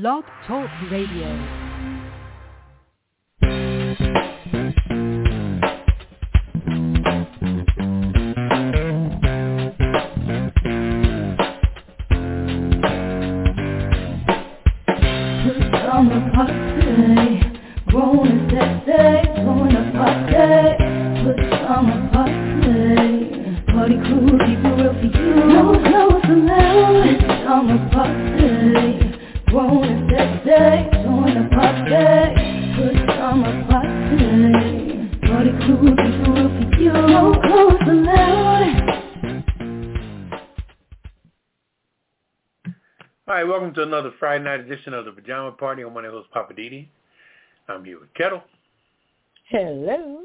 Blog Talk Radio. Welcome to another Friday night edition of the Pajama Party. I'm one of your hosts, Poppa DD. I'm here with Ketel Hello.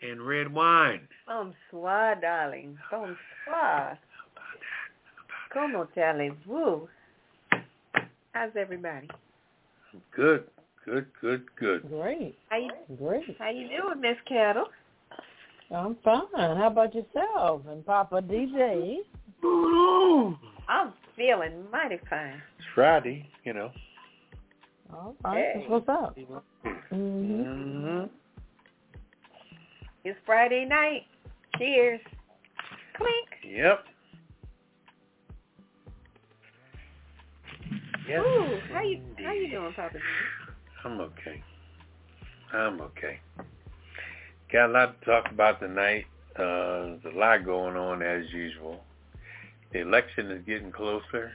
and Red Wine. Bonsoir, darling. Bonsoir. How about that? Como allez-vous? How's everybody? Good, good, good, good. Great. How you, Great. how you doing, Miss Ketel? I'm fine. How about yourself and Papa DJ? I'm feeling mighty fine. It's Friday, you know. All right. Hey. What's up. hmm Mm-hmm. It's Friday night. Cheers. Clink. Yep. Yes. Ooh, how you how you doing, Papa? I'm okay. I'm okay. Got a lot to talk about tonight. Uh, there's a lot going on as usual. The election is getting closer.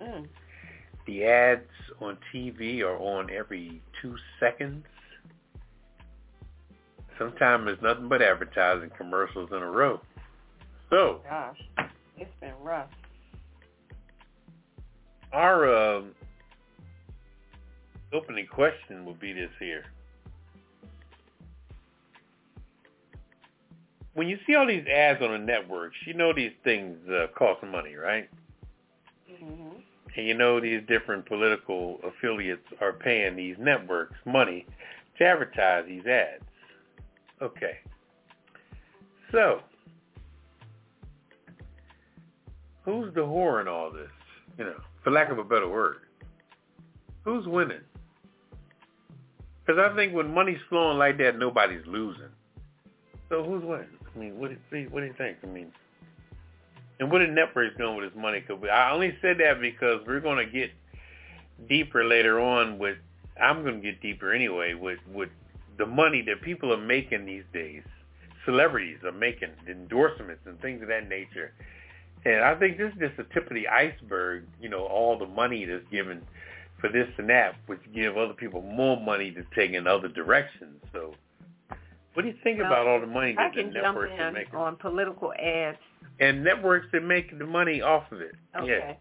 Mm. The ads on TV are on every two seconds. Sometimes there's nothing but advertising commercials in a row. So Gosh, it's been rough. our um, opening question will be this here. When you see all these ads on the networks, you know these things uh, cost money, right? hmm And you know these different political affiliates are paying these networks money to advertise these ads. Okay. So, who's the whore in all this? You know, for lack of a better word. Who's winning? Because I think when money's flowing like that, nobody's losing. So who's winning? I mean, what do you, what do you think? I mean, and what are networks doing with his money? Cause I only said that because we're going to get deeper later on with, I'm going to get deeper anyway, with, with the money that people are making these days. Celebrities are making endorsements and things of that nature. And I think this is just the tip of the iceberg, you know, all the money that's given for this and that, which give other people more money to take in other directions. So what do you think Well, about all the money that the networks are making? on political ads. and networks that make the money off of it. Okay. Yeah.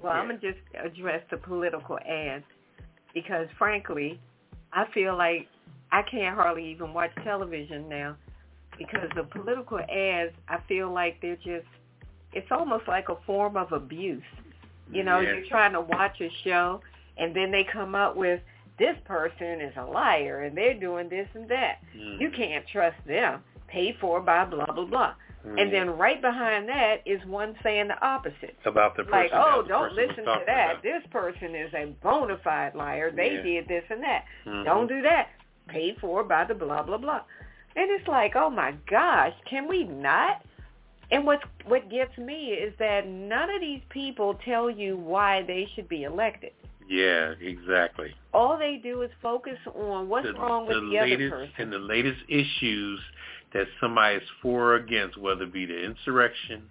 Well, I'm gonna just address the political ads because, frankly, I feel like I can't hardly even watch television now because the political ads. I feel like they're just. It's almost like a form of abuse. You know, Yeah. you're trying to watch a show, and then they come up with this person is a liar and they're doing this and that. Mm. You can't trust them. Paid for by blah blah blah. Mm. And then right behind that is one saying the opposite about the person like, oh, don't listen to that. about. This person is a bona fide liar. They Yeah. did this and that. Mhm. Don't do that. Paid for by the blah blah blah. And it's like, oh my gosh, can we not? And what what gets me is that none of these people tell you why they should be elected. Yeah, exactly. All they do is focus on what's the, wrong with the the, other latest person. and the latest issues that somebody is for or against, whether it be the insurrection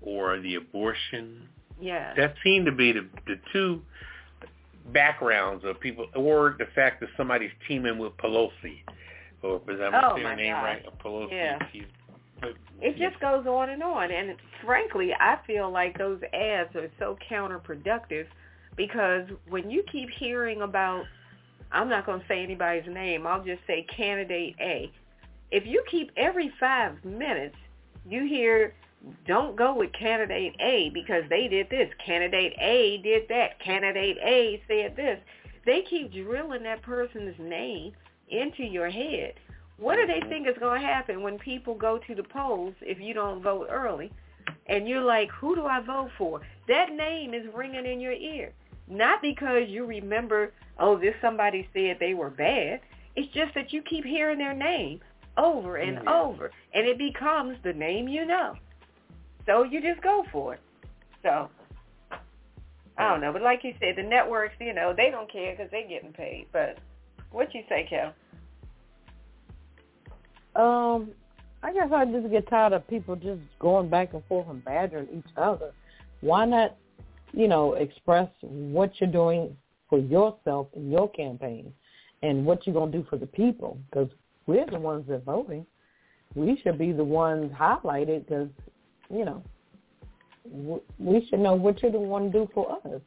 or the abortion. yeah. That seem to be the the two backgrounds of people, or the fact that somebody's teaming with Pelosi, or is that Oh, my name gosh. right? Pelosi. Yeah. She's, It just goes on and on. And frankly, I feel like those ads are so counterproductive because when you keep hearing about, I'm not going to say anybody's name, I'll just say candidate A. If you keep every five minutes, you hear, don't go with candidate A because they did this. Candidate A did that. Candidate A said this. They keep drilling that person's name into your head. What do they mm-hmm. think is going to happen when people go to the polls if you don't vote early? And you're like, who do I vote for? That name is ringing in your ear. Not because you remember, oh, this somebody said they were bad. It's just that you keep hearing their name over and Mhm. over, and it becomes the name you know. So you just go for it. So I don't know, but like you said, the networks, you know, they don't care because they're getting paid. But what you say, Kel? Um, I guess I just get tired of people just going back and forth and badgering each other. Why not, you know, express what you're doing for yourself in your campaign and what you're going to do for the people? Because we're the ones that are voting. We should be the ones highlighted because, you know, we should know what you're the one to do for us.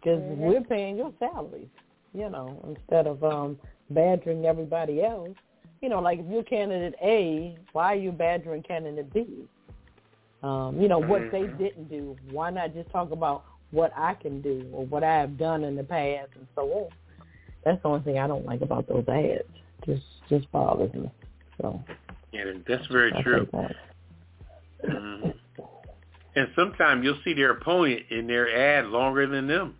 Because Mhm. we're paying your salaries, you know, instead of um badgering everybody else you know, like if you're candidate A, why are you badgering candidate B? Um, you know, what they Mhm. didn't do. Why not just talk about what I can do or what I have done in the past and so on? That's the only thing I don't like about those ads. Just just bothers me. So Yeah, that's very I true. think that. hmm And sometimes you'll see their opponent in their ad longer than them.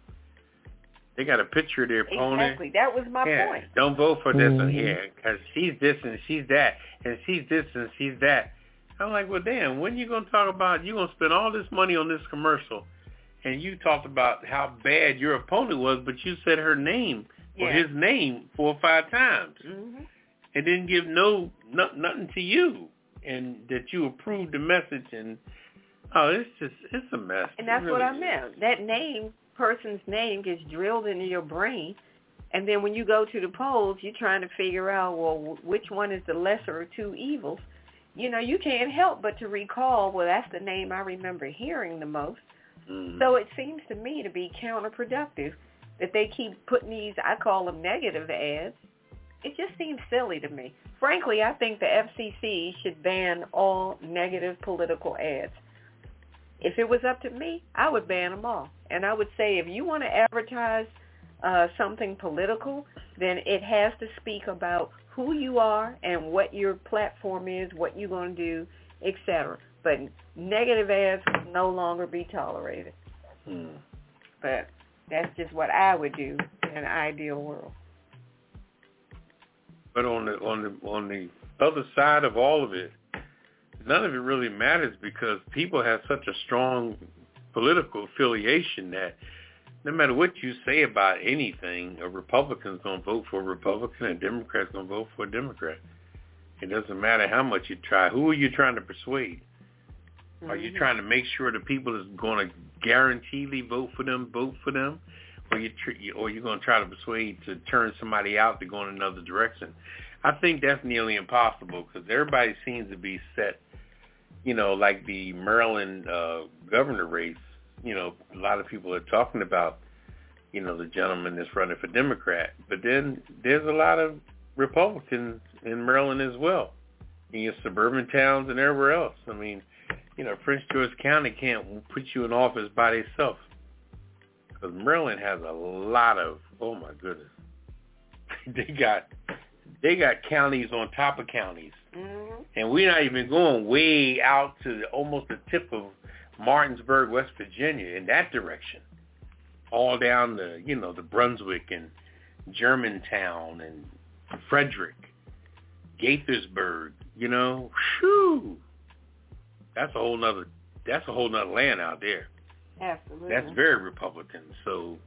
They got a picture of their opponent. Exactly. That was my yeah, point. don't vote for this one Mhm. here because she's this and she's that and she's this and she's that. I'm like, well, damn, when you gonna talk about you gonna spend all this money on this commercial, and you talked about how bad your opponent was, but you said her name or his name four or five times hmm and didn't give no, no nothing to you, and that you approved the message and oh, it's just it's a mess. And that's what really I is. meant. That name, person's name, gets drilled into your brain, and then when you go to the polls, you're trying to figure out, well, which one is the lesser of two evils. You know, you can't help but to recall, well, that's the name I remember hearing the most. Mhm. So it seems to me to be counterproductive that they keep putting these, I call them negative ads. It just seems silly to me. Frankly, I think the FCC should ban all negative political ads. If it was up to me, I would ban them all. And I would say if you want to advertise uh, something political, then it has to speak about who you are and what your platform is, what you're going to do, etc. But negative ads will no longer be tolerated. Mhm. But that's just what I would do in an ideal world. But on the on the on the other side of all of it, none of it really matters because people have such a strong political affiliation that no matter what you say about anything, a Republican's gonna vote for a Republican, and a Democrat's gonna vote for a Democrat. It doesn't matter how much you try. Who are you trying to persuade? Are you Mhm. trying to make sure the people is going to guaranteedly vote for them, vote for them, or you tr- or you're going to try to persuade to turn somebody out to go in another direction? I think that's nearly impossible because everybody seems to be set. You know, like the Maryland uh, governor race. You know, a lot of people are talking about. You know, the gentleman that's running for Democrat, but then there's a lot of Republicans in Maryland as well, in your suburban towns and everywhere else. I mean you know, Prince George County can't put you in office by themselves. Because Maryland has a lot of, oh my goodness, they got they got counties on top of counties, Mhm. and we're not even going way out to the, almost the tip of Martinsburg, West Virginia, in that direction, all down the you know the Brunswick and Germantown and Frederick, Gaithersburg, you know, whew, that's a whole nother that's a whole nother land out there. Absolutely. That's very Republican. So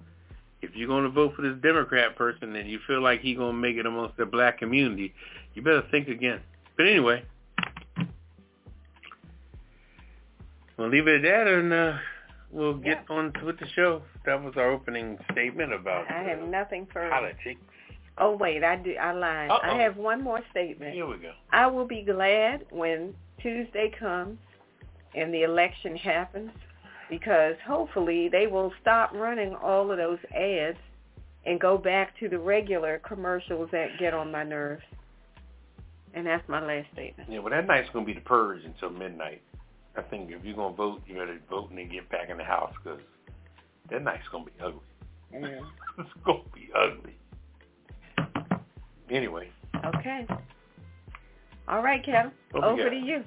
if you're going to vote for this Democrat person and you feel like he's going to make it amongst the black community, you better think again. But anyway, we'll leave it at that and uh, we'll get on with the show. That was our opening statement about I have uh, nothing further. politics. Oh wait, I do. I lied. Uh-oh. I have one more statement. Here we go. I will be glad when Tuesday comes and the election happens because hopefully they will stop running all of those ads and go back to the regular commercials that get on my nerves. And that's my last statement. Yeah, well, that night's going to be the purge until midnight. I think if you're going to vote, you better vote and then get back in the house because that night's going to be ugly. it's going to be ugly. Anyway, Okay. All right, Kevin. What Over to you.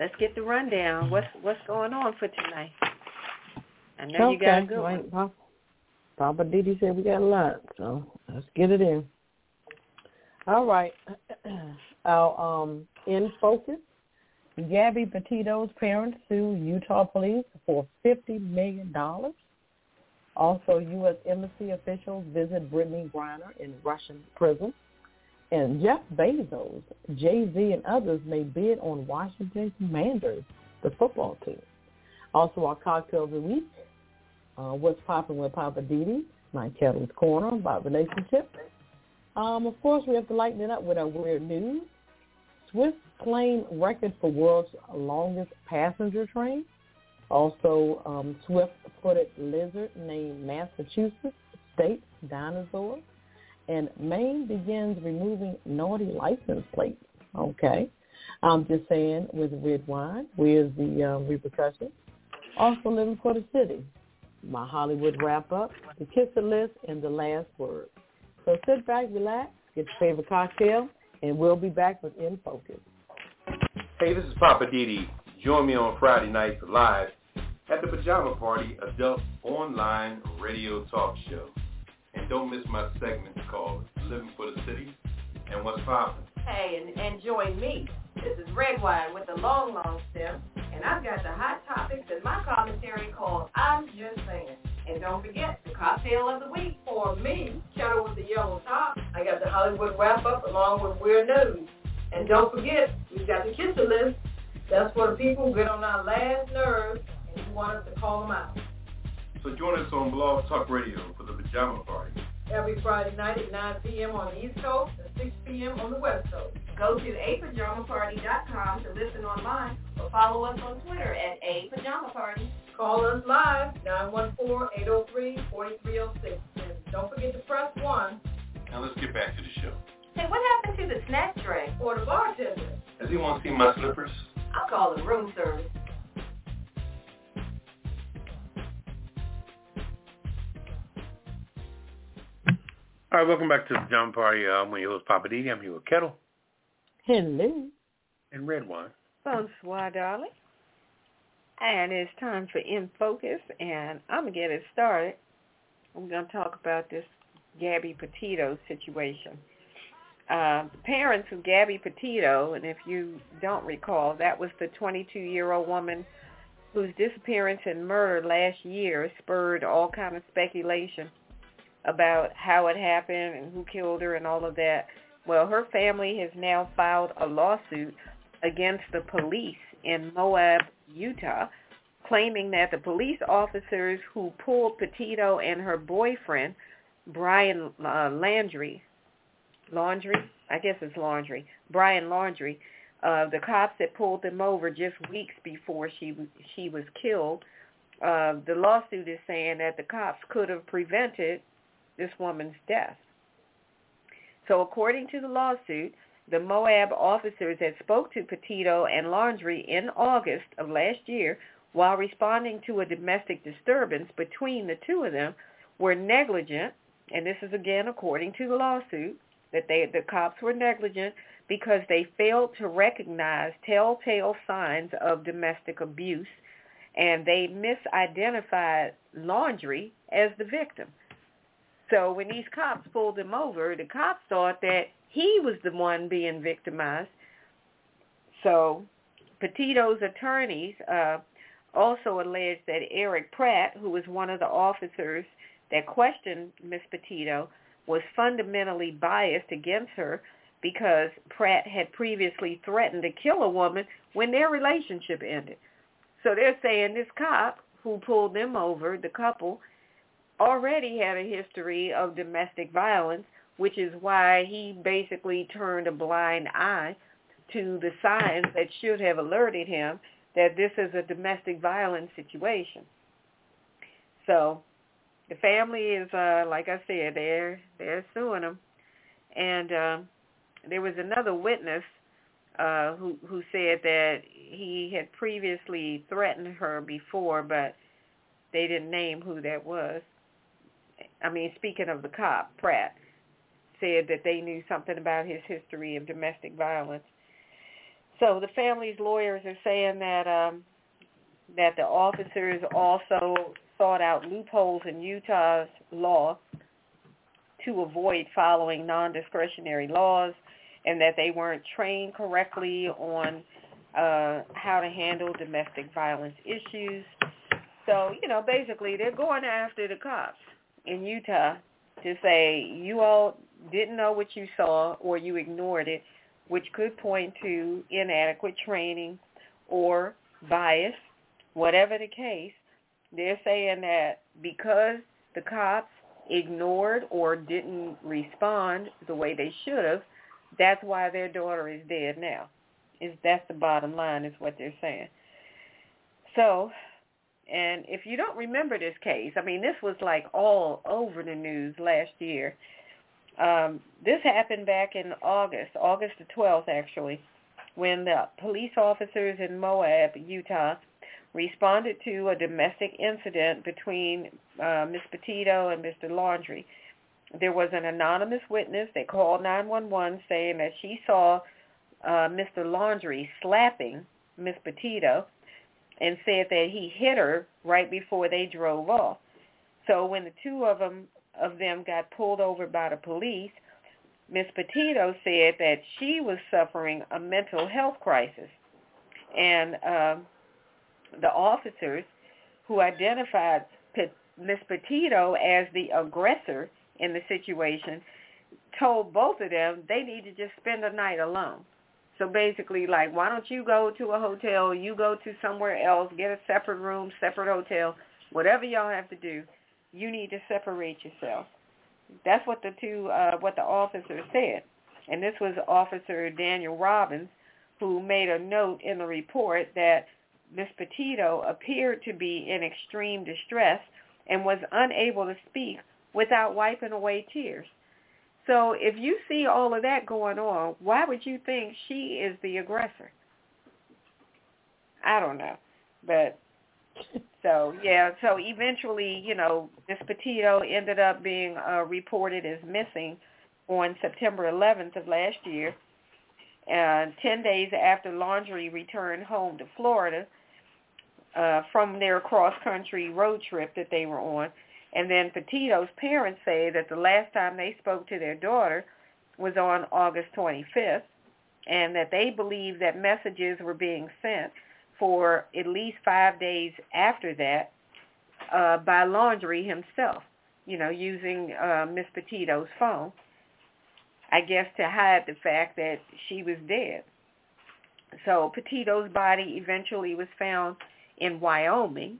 Let's get the rundown. What's what's going on for tonight? I I know okay. you got a good right. one. Papa, Poppa DD said we got a lot, so let's get it in. All right. Our um in focus. Gabby Petito's parents sue Utah police for fifty million dollars. Also, U.S. Embassy officials visit Brittney Griner in Russian prison. And Jeff Bezos, Jay-Z, and others may bid on Washington Commanders, the football team. Also, our cocktail of the week, uh, What's Popping with Poppa DD, My Ketel's Corner about relationships. Um, of course, we have to lighten it up with our weird news. Swiss plane record for world's longest passenger train. Also, um, swift-footed lizard named Massachusetts State Dinosaur. And Maine begins removing naughty license plates. Okay. I'm just saying, with red wine, where's the um, repercussions? Also living for the city. My Hollywood wrap-up, the kiss list, and the last word. So sit back, relax, get your favorite cocktail, and we'll be back with In Focus. Hey, this is Poppa DD. Join me on Friday nights live at the Pajama Party Adult Online Radio Talk Show. And don't miss my segment called Living for the City and What's Poppin'. Hey, and, and join me. This is Red Wine with the long, long stem, and I've got the hot topics in my commentary called I'm Just Saying. And don't forget, the cocktail of the week for me, Ketel with the yellow top. I got the Hollywood wrap-up along with Weird News. And don't forget, we've got the kisser list. That's for the people who get on our last nerves, and you want us to call them out. So join us on Blog Talk Radio for the Pajama Party. Every Friday night at 9 p.m. on the East Coast and 6 p.m. on the West Coast. Go to apajamaparty.com to listen online or follow us on Twitter at apajamaparty. Call us live, 914-803-4306. And don't forget to press 1 Now let's get back to the show. Hey, what happened to the snack tray or the bartender? Does anyone see my slippers? I'll call the room service. All right, welcome back to the John Party. Uh, I'm your host, Poppa DD. I'm here with Ketel Hello. and Red Wine. Bonsoir, darling. And it's time for In Focus, and I'm going to get it started. I'm going to talk about this Gabby Petito situation. Uh, the parents of Gabby Petito, and if you don't recall, that was the 22-year-old woman whose disappearance and murder last year spurred all kind of speculation about how it happened and who killed her and all of that. Well, her family has now filed a lawsuit against the police in Moab, Utah, claiming that the police officers who pulled Petito and her boyfriend, Brian uh, Landry, Laundrie, I guess it's Laundrie, Brian Laundrie, uh, the cops that pulled them over just weeks before she she was killed. Uh, the lawsuit is saying that the cops could have prevented this woman's death. So according to the lawsuit, the Moab officers that spoke to Petito and Laundrie in August of last year while responding to a domestic disturbance between the two of them were negligent, and this is again according to the lawsuit, that they the cops were negligent because they failed to recognize telltale signs of domestic abuse and they misidentified Laundrie as the victim. So when these cops pulled him over, the cops thought that he was the one being victimized. So Petito's attorneys uh, also alleged that Eric Pratt, who was one of the officers that questioned Miss Petito, was fundamentally biased against her because Pratt had previously threatened to kill a woman when their relationship ended. So they're saying this cop who pulled them over, the couple, already had a history of domestic violence, which is why he basically turned a blind eye to the signs that should have alerted him that this is a domestic violence situation. So the family is, uh, like I said, they're they're suing him, and uh, there was another witness uh, who who said that he had previously threatened her before, but they didn't name who that was. I mean, speaking of the cop, Pratt said that they knew something about his history of domestic violence. So the family's lawyers are saying that um, that the officers also sought out loopholes in Utah's law to avoid following non-discretionary laws and that they weren't trained correctly on uh, how to handle domestic violence issues. So, you know, basically they're going after the cops in Utah to say you all didn't know what you saw or you ignored it, which could point to inadequate training or bias, whatever the case. They're saying that because the cops ignored or didn't respond the way they should have, that's why their daughter is dead now. Is that's the bottom line is what they're saying. So, and if you don't remember this case, I mean this was like all over the news last year. Um, this happened back in August, August the 12th actually, when the police officers in Moab, Utah, responded to a domestic incident between uh, Ms. Petito and Mr. Laundrie. There was an anonymous witness. They called 911 saying that she saw uh, Mr. Laundrie slapping Ms. Petito and said that he hit her right before they drove off. So when the two of them of them got pulled over by the police, Ms. Petito said that she was suffering a mental health crisis. And uh, the officers who identified Ms. Petito as the aggressor in the situation told both of them they need to just spend the night alone. So basically, like, why don't you go to a hotel, you go to somewhere else, get a separate room, separate hotel, whatever y'all have to do, you need to separate yourself. That's what the two, uh, what the officer said. And this was Officer Daniel Robbins, who made a note in the report that Miss Petito appeared to be in extreme distress and was unable to speak without wiping away tears. So if you see all of that going on, why would you think she is the aggressor? I don't know. But so yeah, so eventually, you know, Miss Petito ended up being uh, reported as missing on September 11th of last year, and 10 days after Laundrie returned home to Florida uh, from their cross-country road trip that they were on. And then Petito's parents say that the last time they spoke to their daughter was on August 25th, and that they believe that messages were being sent for at least five days after that uh, by Laundrie himself, you know, using uh, Miss Petito's phone, I guess to hide the fact that she was dead. So Petito's body eventually was found in Wyoming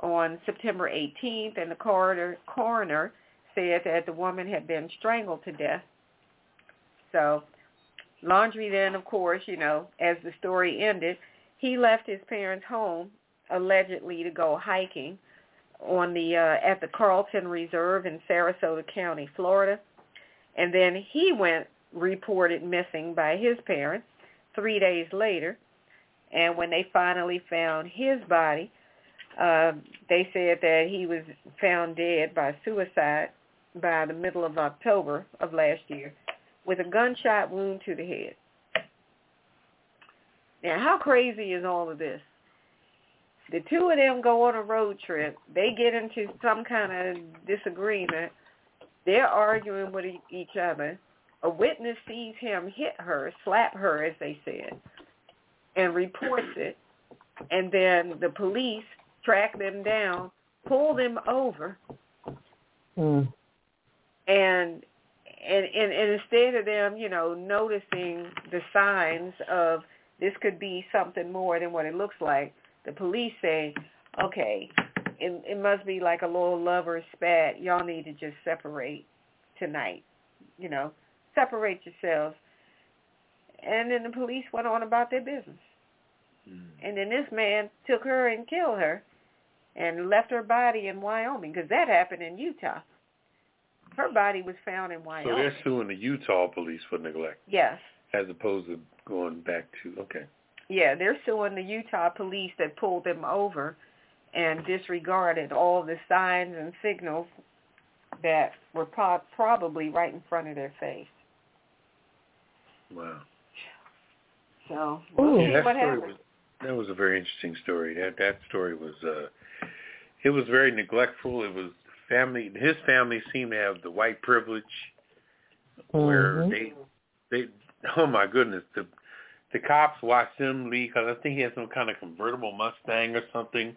on September 18th, and the coroner, coroner said that the woman had been strangled to death. So Laundrie then, of course, you know, as the story ended, he left his parents' home allegedly to go hiking on the uh, at the Carlton Reserve in Sarasota County, Florida. And then he went reported missing by his parents 3 days later. And when they finally found his body, uh, they said that he was found dead by suicide by the middle of October of last year with a gunshot wound to the head. Now, how crazy is all of this? The two of them go on a road trip. They get into some kind of disagreement. They're arguing with each other. A witness sees him hit her, slap her, as they said, and reports it. And then the police track them down, pull them over, mm. and and, and and instead of them, you know, noticing the signs of this could be something more than what it looks like. The police say, okay, it, it must be like a little lover spat. Y'all need to just separate tonight. You know, separate yourselves. And then the police went on about their business. Mm. And then this man took her and killed her and left her body in Wyoming because that happened in Utah. Her body was found in Wyoming. So they're suing the Utah police for neglect. Yes as opposed to going back to okay. Yeah, they're suing the Utah police that pulled them over and disregarded all the signs and signals that were pro- probably right in front of their face. Wow. So we'll yeah, see what story happens. Was, that was a very interesting story. That that story was uh it was very neglectful. It was family. His family seemed to have the white privilege, where Mhm. they they. Oh my goodness, the the cops watched him leave because I think he had some kind of convertible Mustang or something,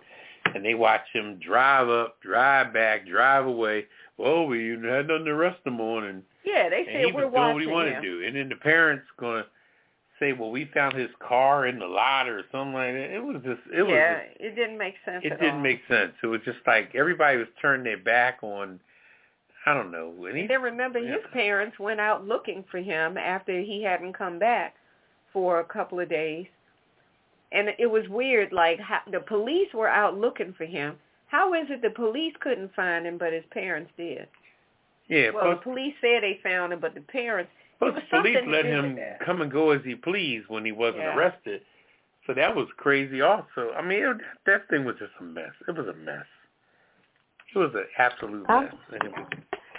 and they watched him drive up, drive back, drive away. Well, we had nothing to arrest him on, and Yeah, they and said he we're was doing what he watching wanted him. to do. And then the parents gonna say, "Well, we found his car in the lot or something like that." It was just, it was, yeah, just, it didn't make sense it didn't all. make sense. It was just like everybody was turning their back on, I don't know. And he, And then remember, yeah. his parents went out looking for him after he hadn't come back for a couple of days, and it was weird. Like how, the police were out looking for him. How is it the police couldn't find him, but his parents did? yeah. well, plus, the police said they found him, but the parents. Plus was the police let him that. come and go as he pleased when he wasn't Yeah. arrested. So that was crazy. Also, I mean, it, that thing was just a mess. It was a mess. It was an absolute I- mess. And it was,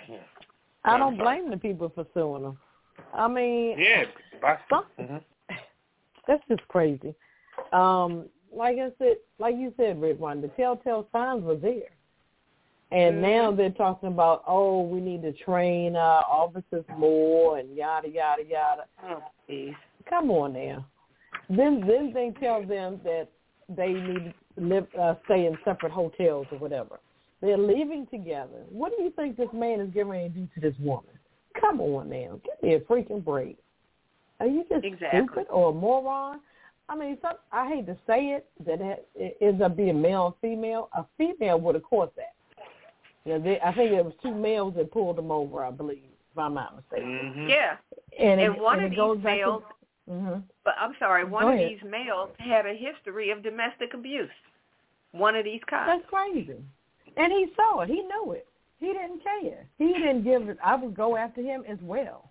yeah. I don't blame the people for suing them. I mean, Yeah, I, Some- mhm. that's just crazy. Um, like I said, like you said, Red One, the telltale signs were there. And Mhm. now they're talking about, oh, we need to train our officers more and yada yada yada. Oh. Come on now. Then then they tell them that they need to live uh, stay in separate hotels or whatever. They're leaving together. What do you think this man is getting ready to do to this woman? Come on now, give me a freaking break. Are you just Exactly. stupid or a moron? I mean, some, I hate to say it, that it, it ends up being male and female. A female would have caught that. You know, they, I think it was two males that pulled them over, I believe, if I'm not mistaken. Mhm. Yeah, And, and it, one and of it these males, To, hmm but I'm sorry, one Go of ahead. these males had a history of domestic abuse. One of these cops. That's crazy. And he saw it. He knew it. He didn't care. He didn't give it. I would go after him as well.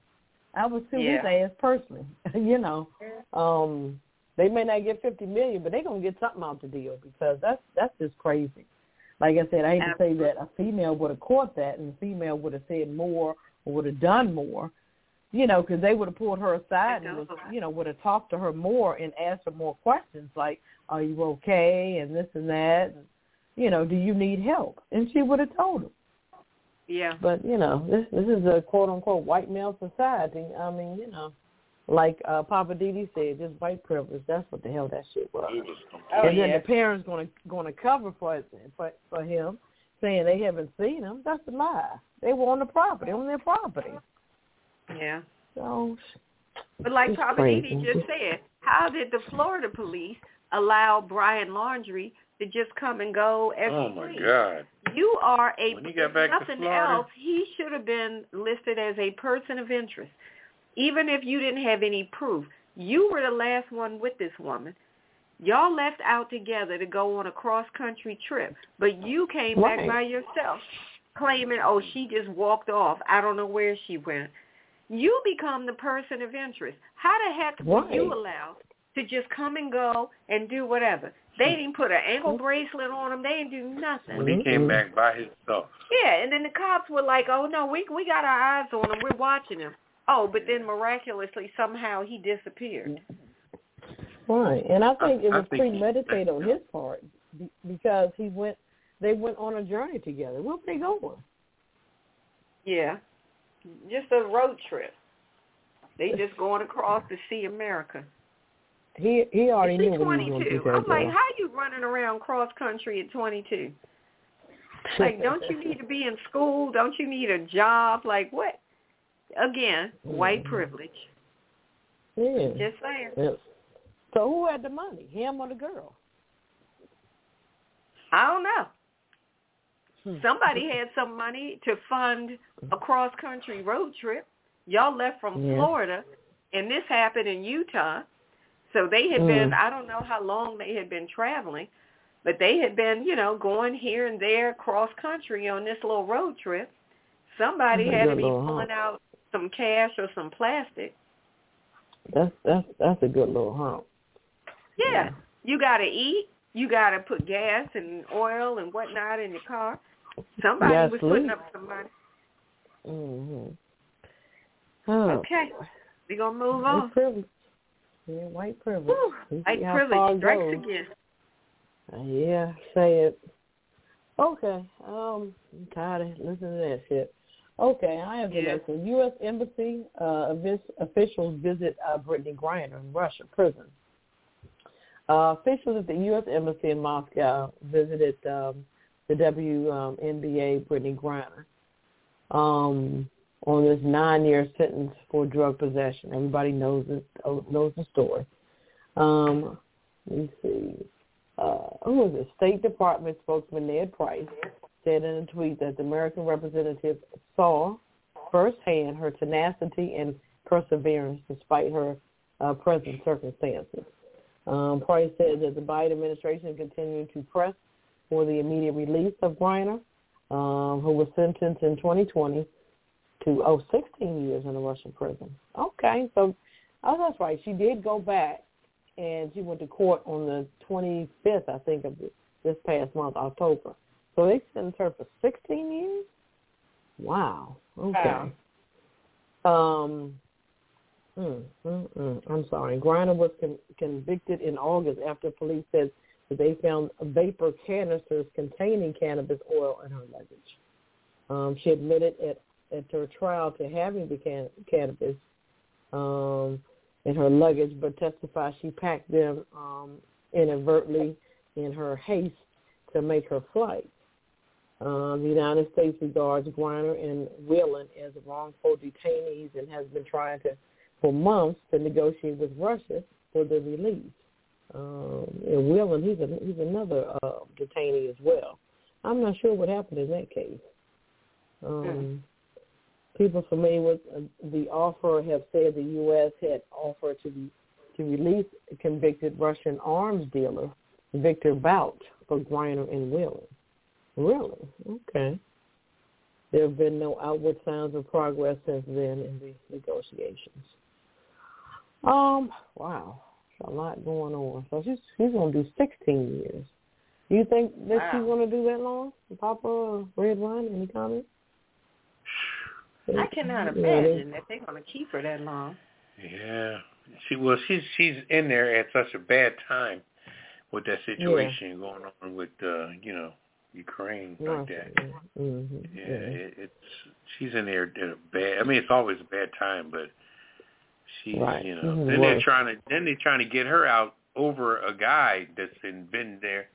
I would sue his ass personally. you know, um, they may not get fifty million, but they're gonna get something out the deal because that's that's just crazy. Like I said, I hate to say that a female would have caught that, and a female would have said more or would have done more. You know, because they would have pulled her aside and was, you know, would have talked to her more and asked her more questions like, "Are you okay?" and this and that. And, you know, do you need help? And she would have told him. Yeah. But you know, this this is a quote unquote white male society. I mean, you know, like uh, Poppa DD said, just white privilege. That's what the hell that shit was. It was Oh, and then yeah. the parents gonna gonna cover for it for for him, saying they haven't seen him. That's a lie. They were on the property, on their property. Yeah. So But like Papa crazy. Didi just said, how did the Florida police allow Brian Laundrie to just come and go as Oh my pleased? God. You are a When he got if back to nothing Florida- else. He should have been listed as a person of interest, even if you didn't have any proof. You were the last one with this woman. Y'all left out together to go on a cross country trip, but you came back by yourself, claiming, "Oh, she just walked off. I don't know where she went." You become the person of interest. How the heck were you Right. allowed to just come and go and do whatever? They didn't put an ankle bracelet on him. They didn't do nothing. When he came back by himself. Yeah, and then the cops were like, "Oh no, we we got our eyes on him. We're watching him." Oh, but then miraculously somehow he disappeared. right, and I think it was think he- premeditated on his part be- because he went. They went on a journey together. Where were they going? Yeah, just a road trip. They just going across to see America. He he already She's knew what he was going to do. 22. that I'm like, girl. how you running around cross country at 22? Like, don't you need to be in school? Don't you need a job? Like, what? Again, white privilege. Yeah. Just saying. Yes. So who had the money, him or the girl? I don't know. Hmm. Somebody had some money to fund a cross country road trip. Y'all left from Yeah. Florida, and this happened in Utah. So they had Mm. been, I don't know how long they had been traveling, but they had been, you know, going here and there cross country on this little road trip. Somebody had to be pulling out some cash or some plastic. That's that's that's a good little hump. Yeah. Yeah. You got to eat. You got to put gas and oil and whatnot in your car. Somebody was putting up some money. Mhm. Oh, Okay. We gonna move white on. privilege. Yeah, white privilege. Whew. White privilege strikes again. Uh, yeah, say it. Okay. Um, I'm tired of listening to that shit. Okay, I have the Yeah. next one. U.S. Embassy uh, officials visit uh, Brittney Griner in Russia prison. Uh, officials at the U.S. Embassy in Moscow visited um, the WNBA Brittney Griner um, on this nine-year sentence for drug possession. Everybody knows it, knows the story. Um, let me see. Uh, who was it? State Department spokesman Ned Price said in a tweet that the American representative saw firsthand her tenacity and perseverance despite her uh, present circumstances. Um, Price said that the Biden administration is continuing to press for the immediate release of Griner, um, who was sentenced in 2020 to oh 16 years in a Russian prison. Okay, so oh that's right. She did go back and she went to court on the 25th, I think, of this past month, October. So they've sentenced her for 16 years. Wow. Okay. Um. Mm, mm, mm. I'm sorry. Griner was con- convicted in August after police said that they found vapor canisters containing cannabis oil in her luggage. Um, she admitted at at her trial to having the can- cannabis um, in her luggage, but testified she packed them um, inadvertently in her haste to make her flight. Uh, the United States regards Griner and Whelan as wrongful detainees and has been trying to, for months, to negotiate with Russia for their release. Um, and Whelan, he's a, he's another uh, detainee as well. I'm not sure what happened in that case. Um, People familiar with uh, the offer have said the U.S. had offered to be, to release convicted Russian arms dealer, Victor Bout, for Griner and Whelan. Really? Okay. There have been no outward signs of progress since then in the negotiations. Um, wow. There's a lot going on. So she's she's gonna do sixteen years. Do you think that Wow. she's gonna do that long? Papa or Red Wine, any comments? I cannot imagine that they're going to keep her that long. Yeah. She well she's she's in there at such a bad time with that situation going on with uh, you know, Ukraine like Russia, that. yeah. hmm Yeah, it, it's she's in there in a bad. I mean, it's always a bad time, but she's Right. you know. Mhm, Then they're trying to then they're trying to get her out over a guy that's been been there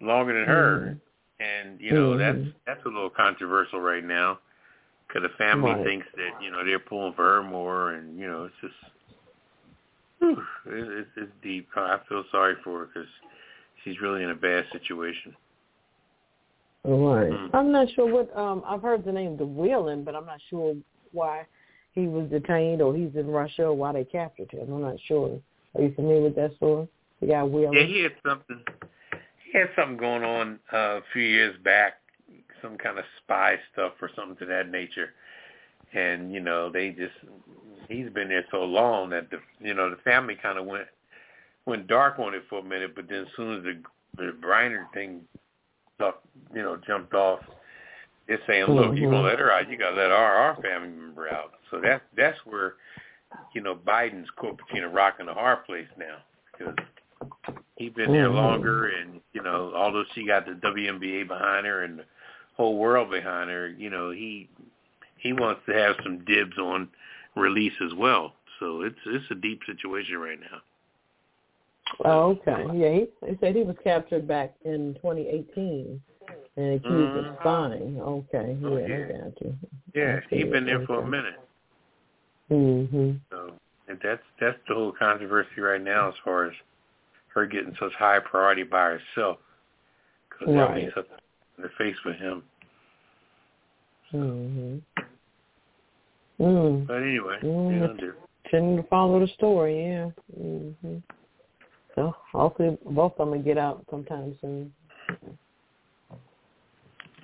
longer than her, and you know that's Mhm. that's a little controversial right now because the family Right. thinks that you know they're pulling for her more, and you know it's just. whew, It's, it's deep. I feel sorry for her because she's really in a bad situation. Right. Mm. I'm not sure what um I've heard the name the Whelan, but I'm not sure why he was detained or he's in Russia or why they captured him. I'm not sure. Are you familiar with that story? The guy Whelan? Yeah, he had something. He had something going on uh, a few years back, some kind of spy stuff or something to that nature. And you know, they just he's been there so long that the you know the family kind of went went dark on it for a minute, but then as soon as the the Griner thing stuff you know jumped off, they're saying, look, you're Mhm. gonna let her out, you gotta let our our family member out. So that's that's where you know Biden's caught between a rock and a hard place now because he's been there Mhm. longer, and you know, although she got the WNBA behind her and the whole world behind her, you know, he he wants to have some dibs on release as well. So it's it's a deep situation right now. Oh, okay. Yeah, he, he said he was captured back in 2018 and accused Mhm. of spying. Okay, yeah, Oh, I got you. Yeah, he's been there for a minute. Mhm. So and that's that's the whole controversy right now as far as her getting such high priority by herself because that'll be Right. such in the face for him. Mhm. Mm. But anyway, Mm, you know, it's- they're- Tend to follow the story, yeah. hmm So hopefully both of them will get out sometime soon.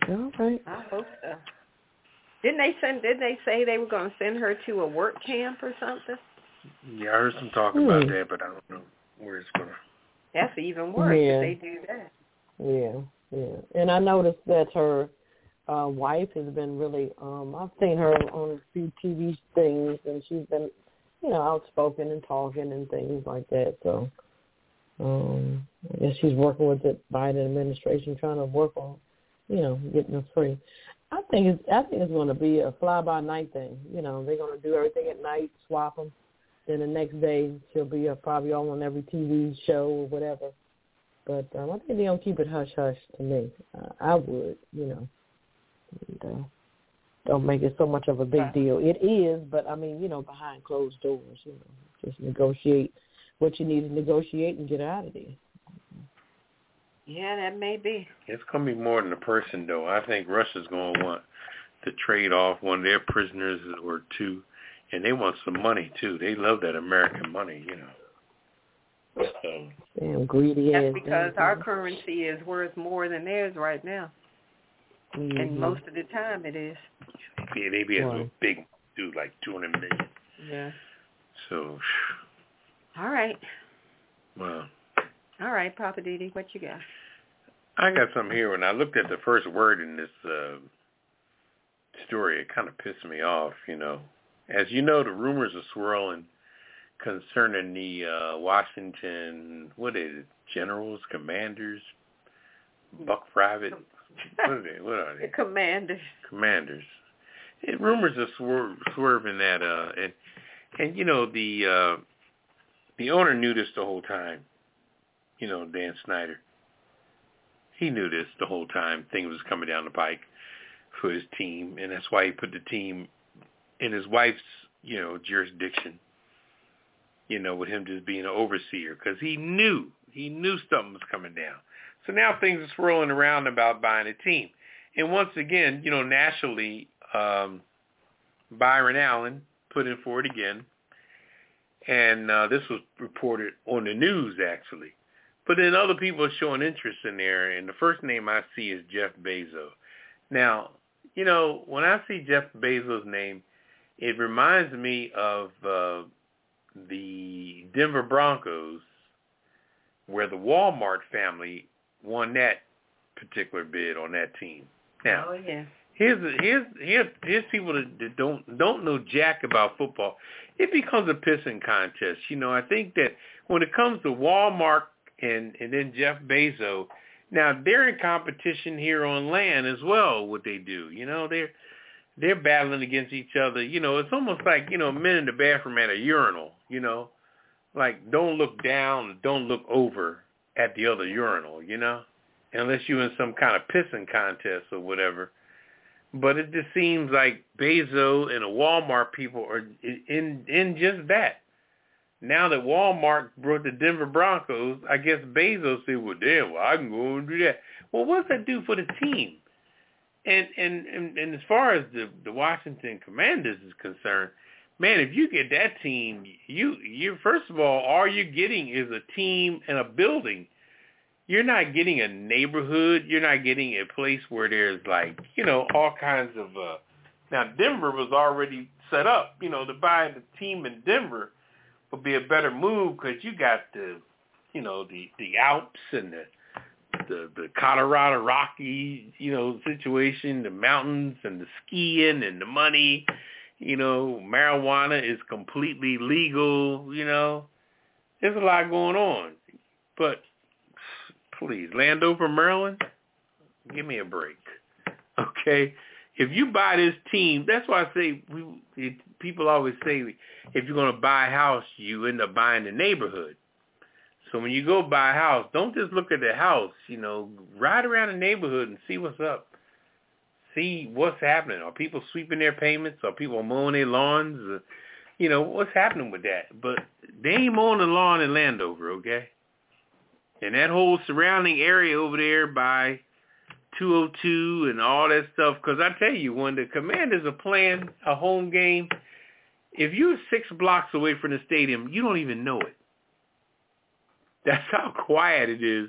All right. I hope so. Didn't they send? Did they say they were going to send her to a work camp or something? yeah, I heard some talk about Hmm. that, but I don't know where it's gonna. That's even worse Yeah. if they do that. Yeah, yeah. And I noticed that her uh wife has been really um I've seen her on a few TV things and she's been, you know, outspoken and talking and things like that. So um I guess she's working with the Biden administration trying to work on you know, getting them free. I think it's I think it's going to be a fly by night thing. You know, they're going to do everything at night, swap them. Then the next day she'll be uh, probably on every TV show or whatever. But um, I think they're going to keep it hush hush to me. Uh, I would, you know. And, uh, don't make it so much of a big deal. It is, but I mean, you know, behind closed doors, you know, just negotiate what you need to negotiate and get out of there. Yeah, that may be. It's going to be more than a person, though. I think Russia's going to want to trade off one of their prisoners or two, and they want some money too. They love that American money, you know. So, Damn greedy That's ass. because damn our thing. currency is worth more than theirs right now, and Mhm. most of the time it is. yeah, they be a big dude, like 200 million. Yeah. So, All right. well, All right, Poppa DD, what you got? I got something here. When I looked at the first word in this uh, story, it kind of pissed me off. You know, as you know, the rumors are swirling concerning the uh, Washington, what is it, generals, commanders, buck private, what are they? What are The they? commander. Commanders. It, rumors are swir- swerving that, uh, and and you know the uh, the owner knew this the whole time. You know, Dan Snyder. He knew this the whole time. Things was coming down the pike for his team, and that's why he put the team in his wife's, you know, jurisdiction. You know, with him just being an overseer, because he knew he knew something was coming down. So now things are swirling around about buying a team, and once again, you know, nationally, um, Byron Allen put in for it again, and uh, this was reported on the news actually. But then other people are showing interest in there, and the first name I see is Jeff Bezos. Now, you know, when I see Jeff Bezos' name, it reminds me of uh, the Denver Broncos, where the Walmart family won that particular bid on that team. Now, Oh yeah. Here's here's here's here's people that, don't don't know jack about football. It becomes a pissing contest. You know, I think that when it comes to Walmart and and then Jeff Bezos, now they're in competition here on land as well. What they do, you know, they're they're battling against each other. You know, it's almost like you know men in the bathroom at a urinal. You know, like don't look down, don't look over at the other urinal. You know, unless you're in some kind of pissing contest or whatever. But it just seems like Bezos and the Walmart people are in in just that. Now that Walmart brought the Denver Broncos, I guess Bezos said, "Well, damn, well, I can go and do that." Well, what does that do for the team? And and and, and as far as the the Washington Commanders is concerned, man, if you get that team, you you first of all, all you're getting is a team and a building you're not getting a neighborhood. You're not getting a place where there's like, you know, all kinds of, uh, now Denver was already set up, you know, to buy the team in Denver would be a better move because you got the, you know, the, the Alps and the, the, the Colorado Rockies, you know, situation, the mountains and the skiing and the money, you know, marijuana is completely legal, you know, there's a lot going on, but please, Landover, Maryland, give me a break. Okay? If you buy this team, that's why I say we it, people always say if you're going to buy a house, you end up buying the neighborhood. So when you go buy a house, don't just look at the house, you know, ride around the neighborhood and see what's up. See what's happening. Are people sweeping their payments? Are people mowing their lawns? You know, what's happening with that? But they ain't mowing the lawn in Landover, okay? And that whole surrounding area over there by 202 and all that stuff, because I tell you, when the Commanders are playing a home game, if you're six blocks away from the stadium, you don't even know it. That's how quiet it is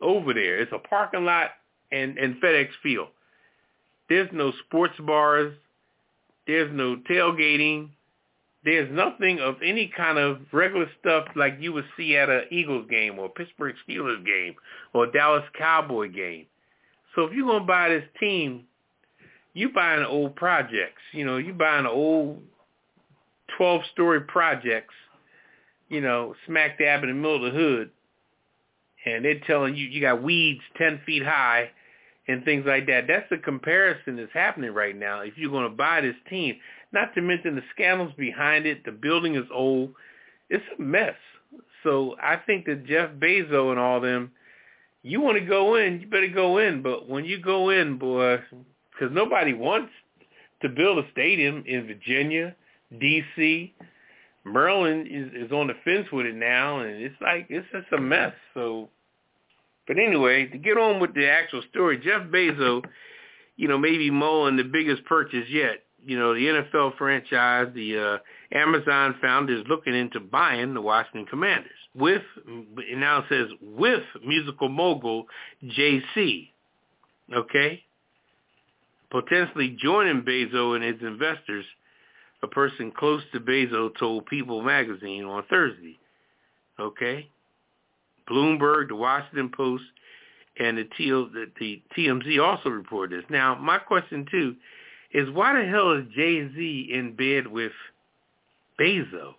over there. It's a parking lot and, and FedEx Field. There's no sports bars. There's no tailgating. There's nothing of any kind of regular stuff like you would see at a Eagles game or Pittsburgh Steelers game or Dallas Cowboy game. So if you're to buy this team, you buying old projects. You know, you buying old 12-story projects, you know, smack dab in the middle of the hood. And they're telling you you got weeds 10 feet high and things like that. That's the comparison that's happening right now. If you're to buy this team, not to mention the scandals behind it, the building is old. It's a mess. So I think that Jeff Bezos and all them, you want to go in, you better go in. But when you go in, boy, because nobody wants to build a stadium in Virginia, D.C., Maryland is, is on the fence with it now, and it's like it's just a mess. So, but anyway, to get on with the actual story, Jeff Bezos, you know, maybe mulling the biggest purchase yet. You know, the NFL franchise, the uh, Amazon founder is looking into buying the Washington Commanders with, it now says with musical mogul Jay-Z. Okay, potentially joining Bezos and his investors a person close to Bezos told People magazine on Thursday. Okay? Bloomberg, the Washington Post, and the TMZ also reported this. Now, my question, too, is why the hell is Jay-Z in bed with Bezos?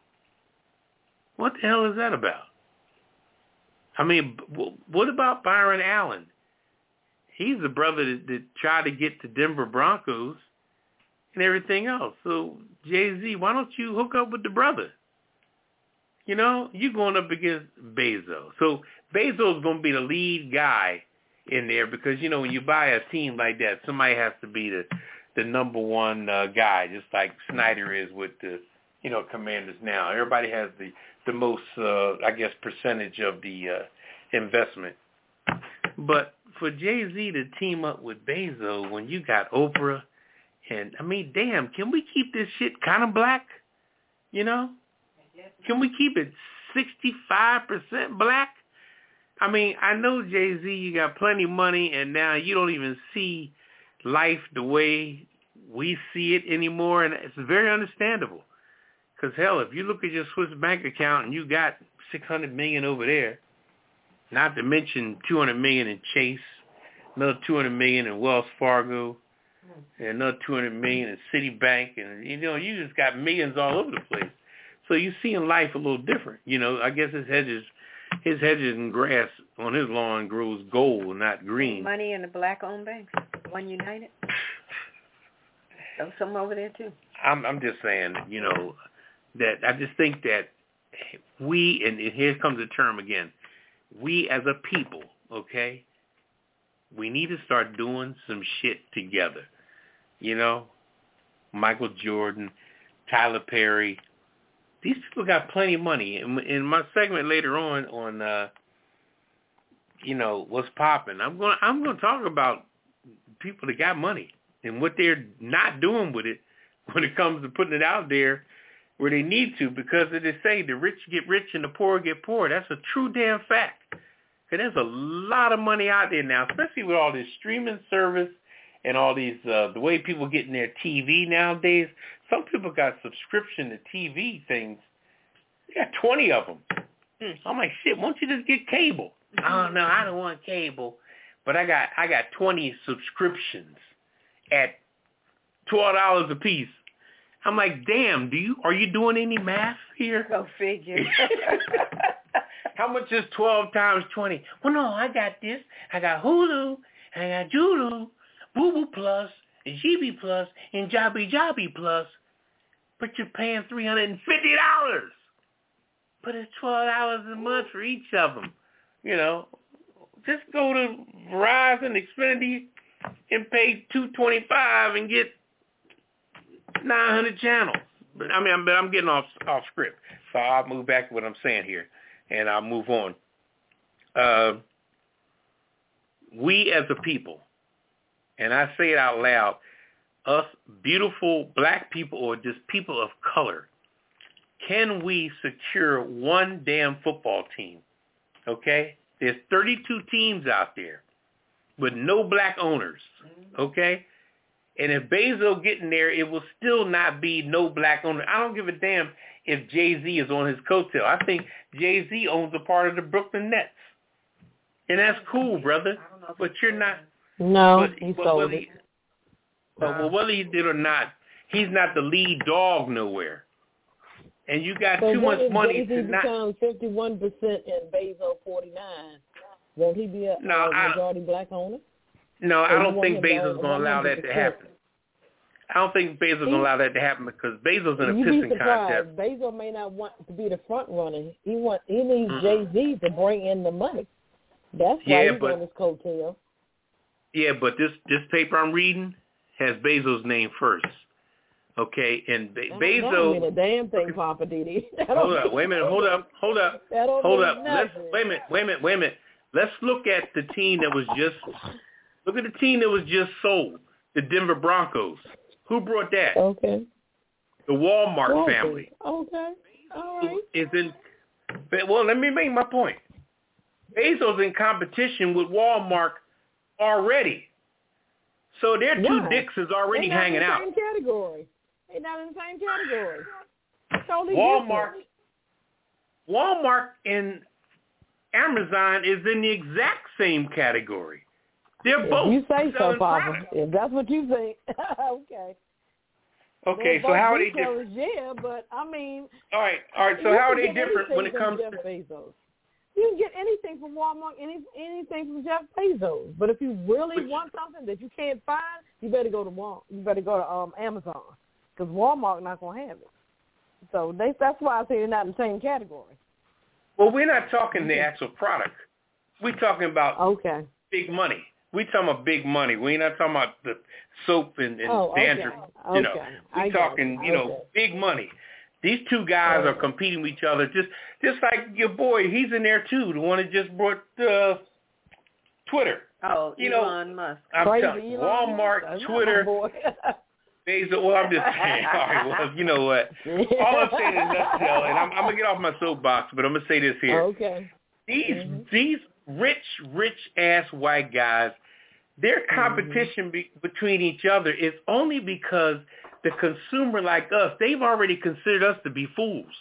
What the hell is that about? I mean, what about Byron Allen? He's the brother that, that tried to get the Denver Broncos – and everything else. So Jay-Z, why don't you hook up with the brother? You know, you're going up against Bezos. So Bezos is going to be the lead guy in there because, you know, when you buy a team like that, somebody has to be the the number one uh, guy, just like Snyder is with the, you know, Commanders now. Everybody has the the most, uh, I guess, percentage of the uh, investment. But for Jay-Z to team up with Bezos when you got Oprah, and I mean, damn, can we keep this shit kind of black? You know? Can we keep it 65% black? I mean, I know Jay-Z, you got plenty of money, and now you don't even see life the way we see it anymore, and it's very understandable. Because, hell, if you look at your Swiss bank account and you got 600 million over there, not to mention 200 million in Chase, another 200 million in Wells Fargo, and another 200 million in Citibank, and you know you just got millions all over the place. So you seeing life a little different. You know, I guess his hedges, his hedges and grass on his lawn grows gold, not green. Money in the black-owned banks, One United. There's some over there too. I'm I'm just saying, you know, that I just think that we and here comes the term again. We as a people, okay, we need to start doing some shit together you know, Michael Jordan, Tyler Perry. These people got plenty of money. In, in my segment later on, on uh, you know, what's popping, I'm going. I'm going to talk about people that got money and what they're not doing with it when it comes to putting it out there where they need to because they say the rich get rich and the poor get poor. That's a true damn fact. Cause there's a lot of money out there now, especially with all this streaming service and all these uh, the way people get in their TV nowadays. Some people got subscription to TV things. They got twenty of them. Hmm. I'm like, shit. Why don't you just get cable? oh no, I don't want cable, but I got I got twenty subscriptions at twelve dollars a piece. I'm like, damn. Do you are you doing any math here? Go figure. How much is twelve times twenty? Well, no, I got this. I got Hulu. and I got Hulu. Boo Boo Plus, and GB Plus, and Jobby Jobby Plus, but you're paying three hundred and fifty dollars. But it's twelve dollars a month for each of them. You know, just go to Verizon, Xfinity, and pay two twenty five and get nine hundred channels. But I mean, but I'm getting off off script, so I'll move back to what I'm saying here, and I'll move on. Uh, we as a people and I say it out loud, us beautiful black people or just people of color, can we secure one damn football team? Okay? There's 32 teams out there with no black owners. Okay? And if Bezos getting there, it will still not be no black owner. I don't give a damn if Jay-Z is on his coattail. I think Jay-Z owns a part of the Brooklyn Nets. And that's cool, brother. But you're not no, but, he but sold whether it. He, but well, whether he did or not, he's not the lead dog nowhere. And you got so too much if money Jay-Z to not. becomes fifty-one percent and Bezos forty-nine? Won't he be a, No, a I- majority black owner? No, I Or you don't think Bezos is going to allow that to happen. I don't think Bezos is going to allow that to happen because Bezos in a You'd be pissing contest. Bezos may not want to be the front runner. He want he needs Mm-mm. Jay Z to bring in the money. That's why Yeah, he's but- on his coattail. Yeah, but this this paper I'm reading has Bezos' name first. Okay, and Be- don't mean a Bezos. damn thing, Poppa DD. Hold up, wait a minute, hold up, hold up, hold up. Let's wait a minute, wait a minute, wait a minute. Let's look at the team that was just look at the team that was just sold, the Denver Broncos. Who brought that? Okay. The Walmart Okay. family. Okay. All right. is in. Well, let me make my point. Bezos in competition with Walmart already, so their two Why? dicks is already hanging out. Category. They're not in the same category. Totally Walmart, different. Walmart and Amazon is in the exact same category. They're both you say so, Papa. If that's what you think, okay. Okay, so how are they different? Yeah, but I mean, All right, all right. So how are they different when it comes from to? Jeff Bezos. You can get anything from Walmart, any anything from Jeff Bezos. But if you really want something that you can't find, you better go to Walmart. You better go to um Amazon because Walmart not gonna have it. So they, that's why I say they're not in the same category. Well, we're not talking the actual product. We're talking about Okay. big money. We talking about big money. We're not talking about the soap and, and Oh, okay. You know, Okay. we I talking, you know, Okay. big money. These two guys are competing with each other. Just, just like your boy, he's in there too. The one that just brought uh, Twitter. Oh, You know, Elon Musk. I'm Crazy telling you, Elon Walmart, Musk. Twitter, Bezos. Well, I'm just saying. All right, well, you know what? All I'm saying is nutshell, and I'm, I'm gonna get off my soapbox, but I'm gonna say this here. Okay. These Mhm. these rich rich ass white guys, their competition be, between each other is only because the consumer like us, they've already considered us to be fools.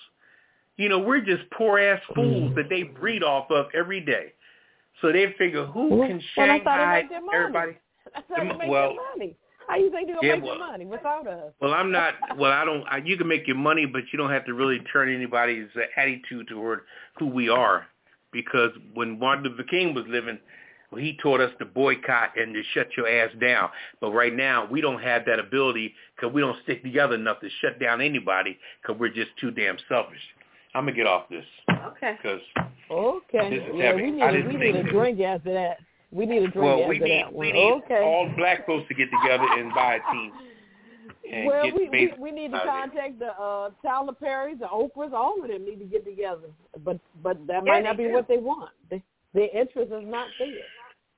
You know, we're just poor ass fools that they breed off of every day. So they figure who can well, that's how they Shanghai make their money. everybody. That's how they Them- make well- their money. How you think they're gonna Yeah, make well- their money without us? Well, I'm not. Well, I don't. I, you can make your money, but you don't have to really turn anybody's uh, attitude toward who we are. Because when Martin Luther King was living, well, he taught us to boycott and to shut your ass down. But right now, we don't have that ability because we don't stick together enough to shut down anybody because we're just too damn selfish. I'm gonna get off this Okay. because Okay. This is yeah, heavy. we need I a, didn't we need a drink after that. We need a drink well, after we need that one. we need okay. all black folks to get together and buy a team. And well, get we, we we need to there. contact the uh Tyler Perrys, the Oprahs, all of them need to get together. But but that Yeah, might not be do. what they want. They, their interest is not there.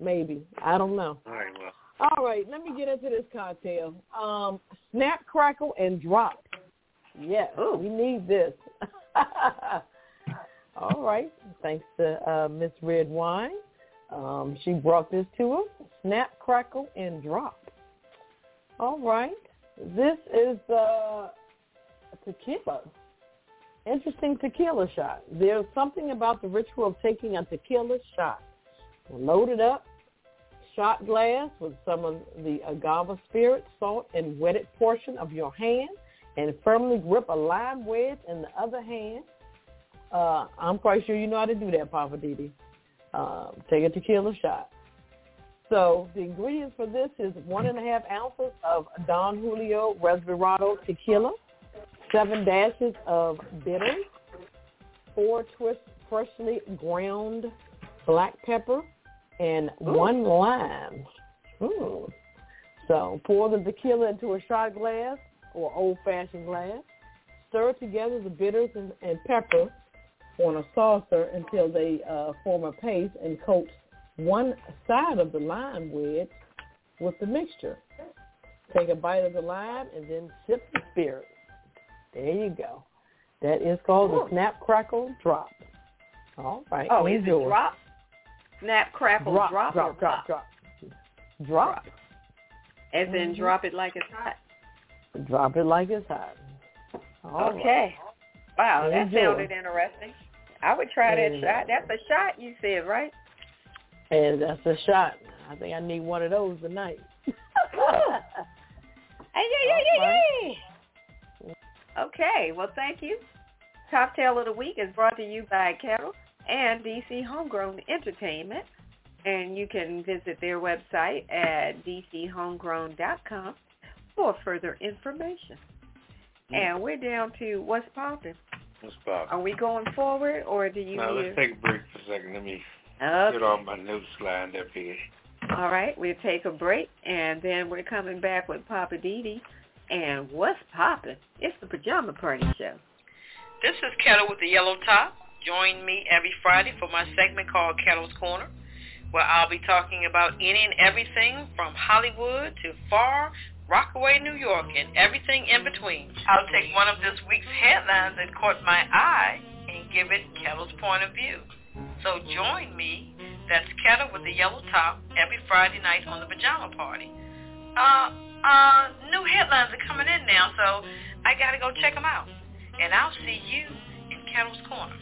Maybe I don't know. All right, well. All right, let me get into this cocktail. Um, snap, crackle, and drop. Yes, Ooh. we need this. All right, thanks to uh, Miss Redwine. Um, she brought this to us. Snap, crackle, and drop. All right, this is uh, tequila. Interesting tequila shot. There's something about the ritual of taking a tequila shot. Load it up, shot glass with some of the agave spirit, salt, and wetted portion of your hand, and firmly grip a lime wedge in the other hand. Uh, I'm quite sure you know how to do that, Poppa DD. Uh, take a tequila shot. So the ingredients for this is one and a half ounces of Don Julio Resveratrol tequila, seven dashes of bitters, four twists freshly ground black pepper, and one lime. Mm. So pour the tequila into a shot glass or old-fashioned glass. Stir together the bitters and, and pepper on a saucer until they uh, form a paste and coat one side of the lime wedge with the mixture. Take a bite of the lime and then sip the spirit. There you go. That is called the snap crackle drop. All right. Oh, is enjoy. it drop? Snap, crackle, drop, drop, drop, drop, drop, drop. As in Mhm. drop it like it's hot. Drop it like it's hot. All right. okay. Wow, that sounded interesting. I would try that And- shot. That's a shot you said, right? And that's a shot. I think I need one of those tonight. Hey, yeah, yeah, yeah, yeah. Okay, well, thank you. Cocktail of the Week is brought to you by Ketel and DC Homegrown Entertainment. And you can visit their website at dchomegrown.com for further information. Mm. And we're down to what's popping. What's popping? Are we going forward, or do you? Now need let's take a break for a second. Let me Okay. get all my notes lined up here. All right, we'll take a break, and then we're coming back with Poppa DD. And what's popping? It's the Pajama Party Show. This is Ketel with the Yellow Top. Join me every Friday for my segment called Ketel's Corner, where I'll be talking about any and everything from Hollywood to far Rockaway, New York, and everything in between. I'll take one of this week's headlines that caught my eye and give it Ketel's point of view. So join me, that's Ketel with the Yellow Top, every Friday night on the Pajama Party. Uh, uh, new headlines are coming in now, so I gotta go check them out. And I'll see you in Ketel's Corner.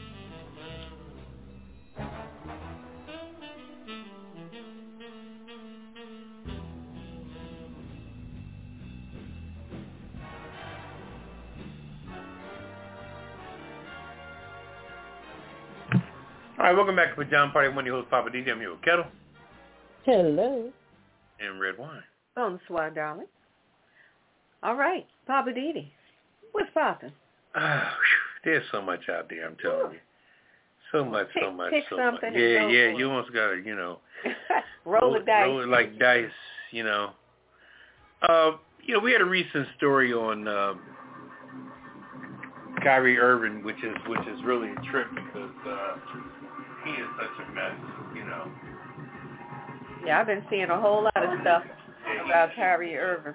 All right, welcome back to Pajama Party. One of your hosts, Papa DJ. I'm here with Ketel Hello. and Redwine. Bonsoir, darling. All right, Poppa DD. What's popping? Ah, whew, there's so much out there, I'm telling you. So much, so much, pick so much. something and Yeah, yeah, you almost got to, you know, roll, the dice. Roll it like dice, you know. Uh, you know, we had a recent story on um, Kyrie Irving, which is which is really a trip because uh, he is such a mess, you know. Yeah, I've been seeing a whole lot of stuff about Kyrie Irving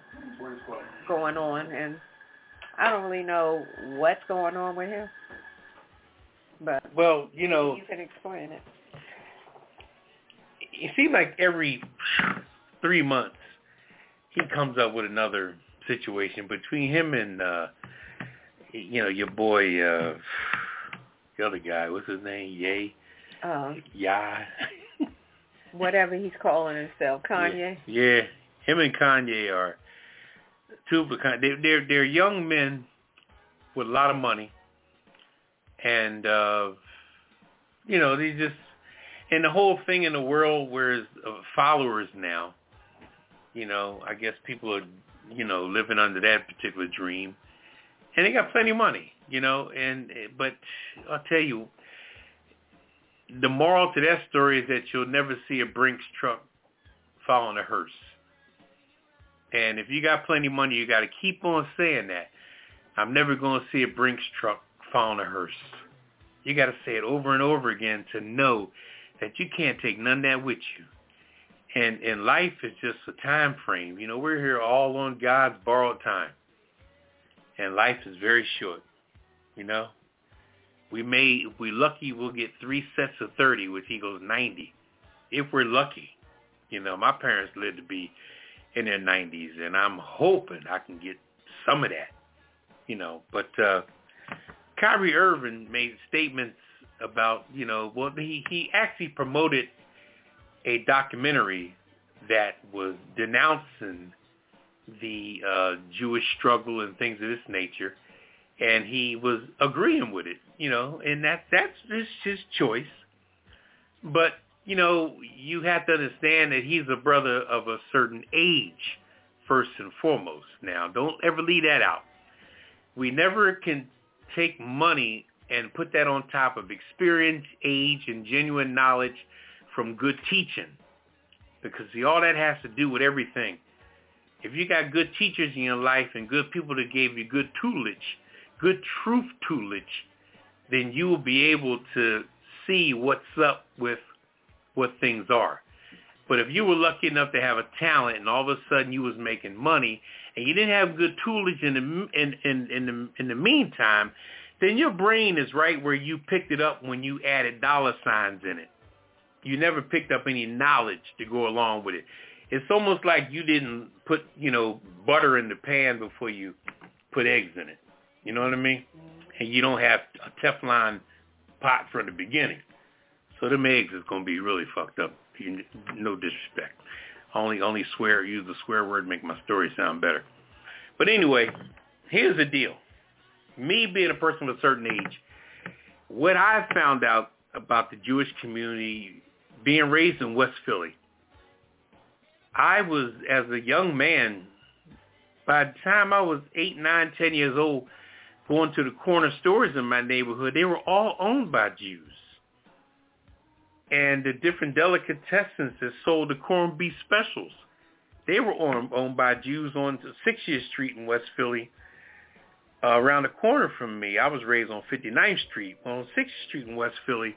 going on, and I don't really know what's going on with him. But Well, you know, you can explain it. it seems like every three months he comes up with another situation between him and uh you know your boy uh the other guy what's his name yay Uh, yeah whatever he's calling himself, Kanye. yeah, yeah. him and kanye are two of a kind they they're they're young men with a lot of money and uh you know they just and the whole thing in the world where is uh, followers now you know i guess people are you know living under that particular dream and they got plenty of money you know and but i'll tell you the moral to that story is that you'll never see a brinks truck following a hearse and if you got plenty of money you got to keep on saying that i'm never going to see a brinks truck following a hearse you got to say it over and over again to know that you can't take none of that with you. And and life is just a time frame. You know, we're here all on God's borrowed time. And life is very short. You know? We may if we're lucky we'll get three sets of thirty, which equals ninety. If we're lucky. You know, my parents lived to be in their nineties and I'm hoping I can get some of that. You know, but uh Kyrie Irving made statements about, you know, well, he, he actually promoted a documentary that was denouncing the uh, Jewish struggle and things of this nature, and he was agreeing with it, you know, and that that's just his choice. But you know, you have to understand that he's a brother of a certain age, first and foremost. Now, don't ever leave that out. We never can take money and put that on top of experience, age, and genuine knowledge from good teaching. Because see, all that has to do with everything. If you got good teachers in your life and good people that gave you good tutelage, good truth tutelage, then you will be able to see what's up with what things are. But if you were lucky enough to have a talent and all of a sudden you was making money and you didn't have good tutelage in the in in in the in the meantime, then your brain is right where you picked it up when you added dollar signs in it. You never picked up any knowledge to go along with it. It's almost like you didn't put, you know, butter in the pan before you put eggs in it. You know what I mean? And you don't have a Teflon pot from the beginning. So them eggs is going to be really fucked up. You, no disrespect. Only only swear use the swear word make my story sound better. But anyway, here's the deal. Me being a person of a certain age, what I found out about the Jewish community being raised in West Philly, I was, as a young man, by the time I was eight, nine, ten years old, going to the corner stores in my neighborhood, they were all owned by Jews. And the different delicatessens that sold the corned beef specials, they were owned, by Jews on 60th Street in West Philly, uh, around the corner from me. I was raised on 59th Street. On 60th Street in West Philly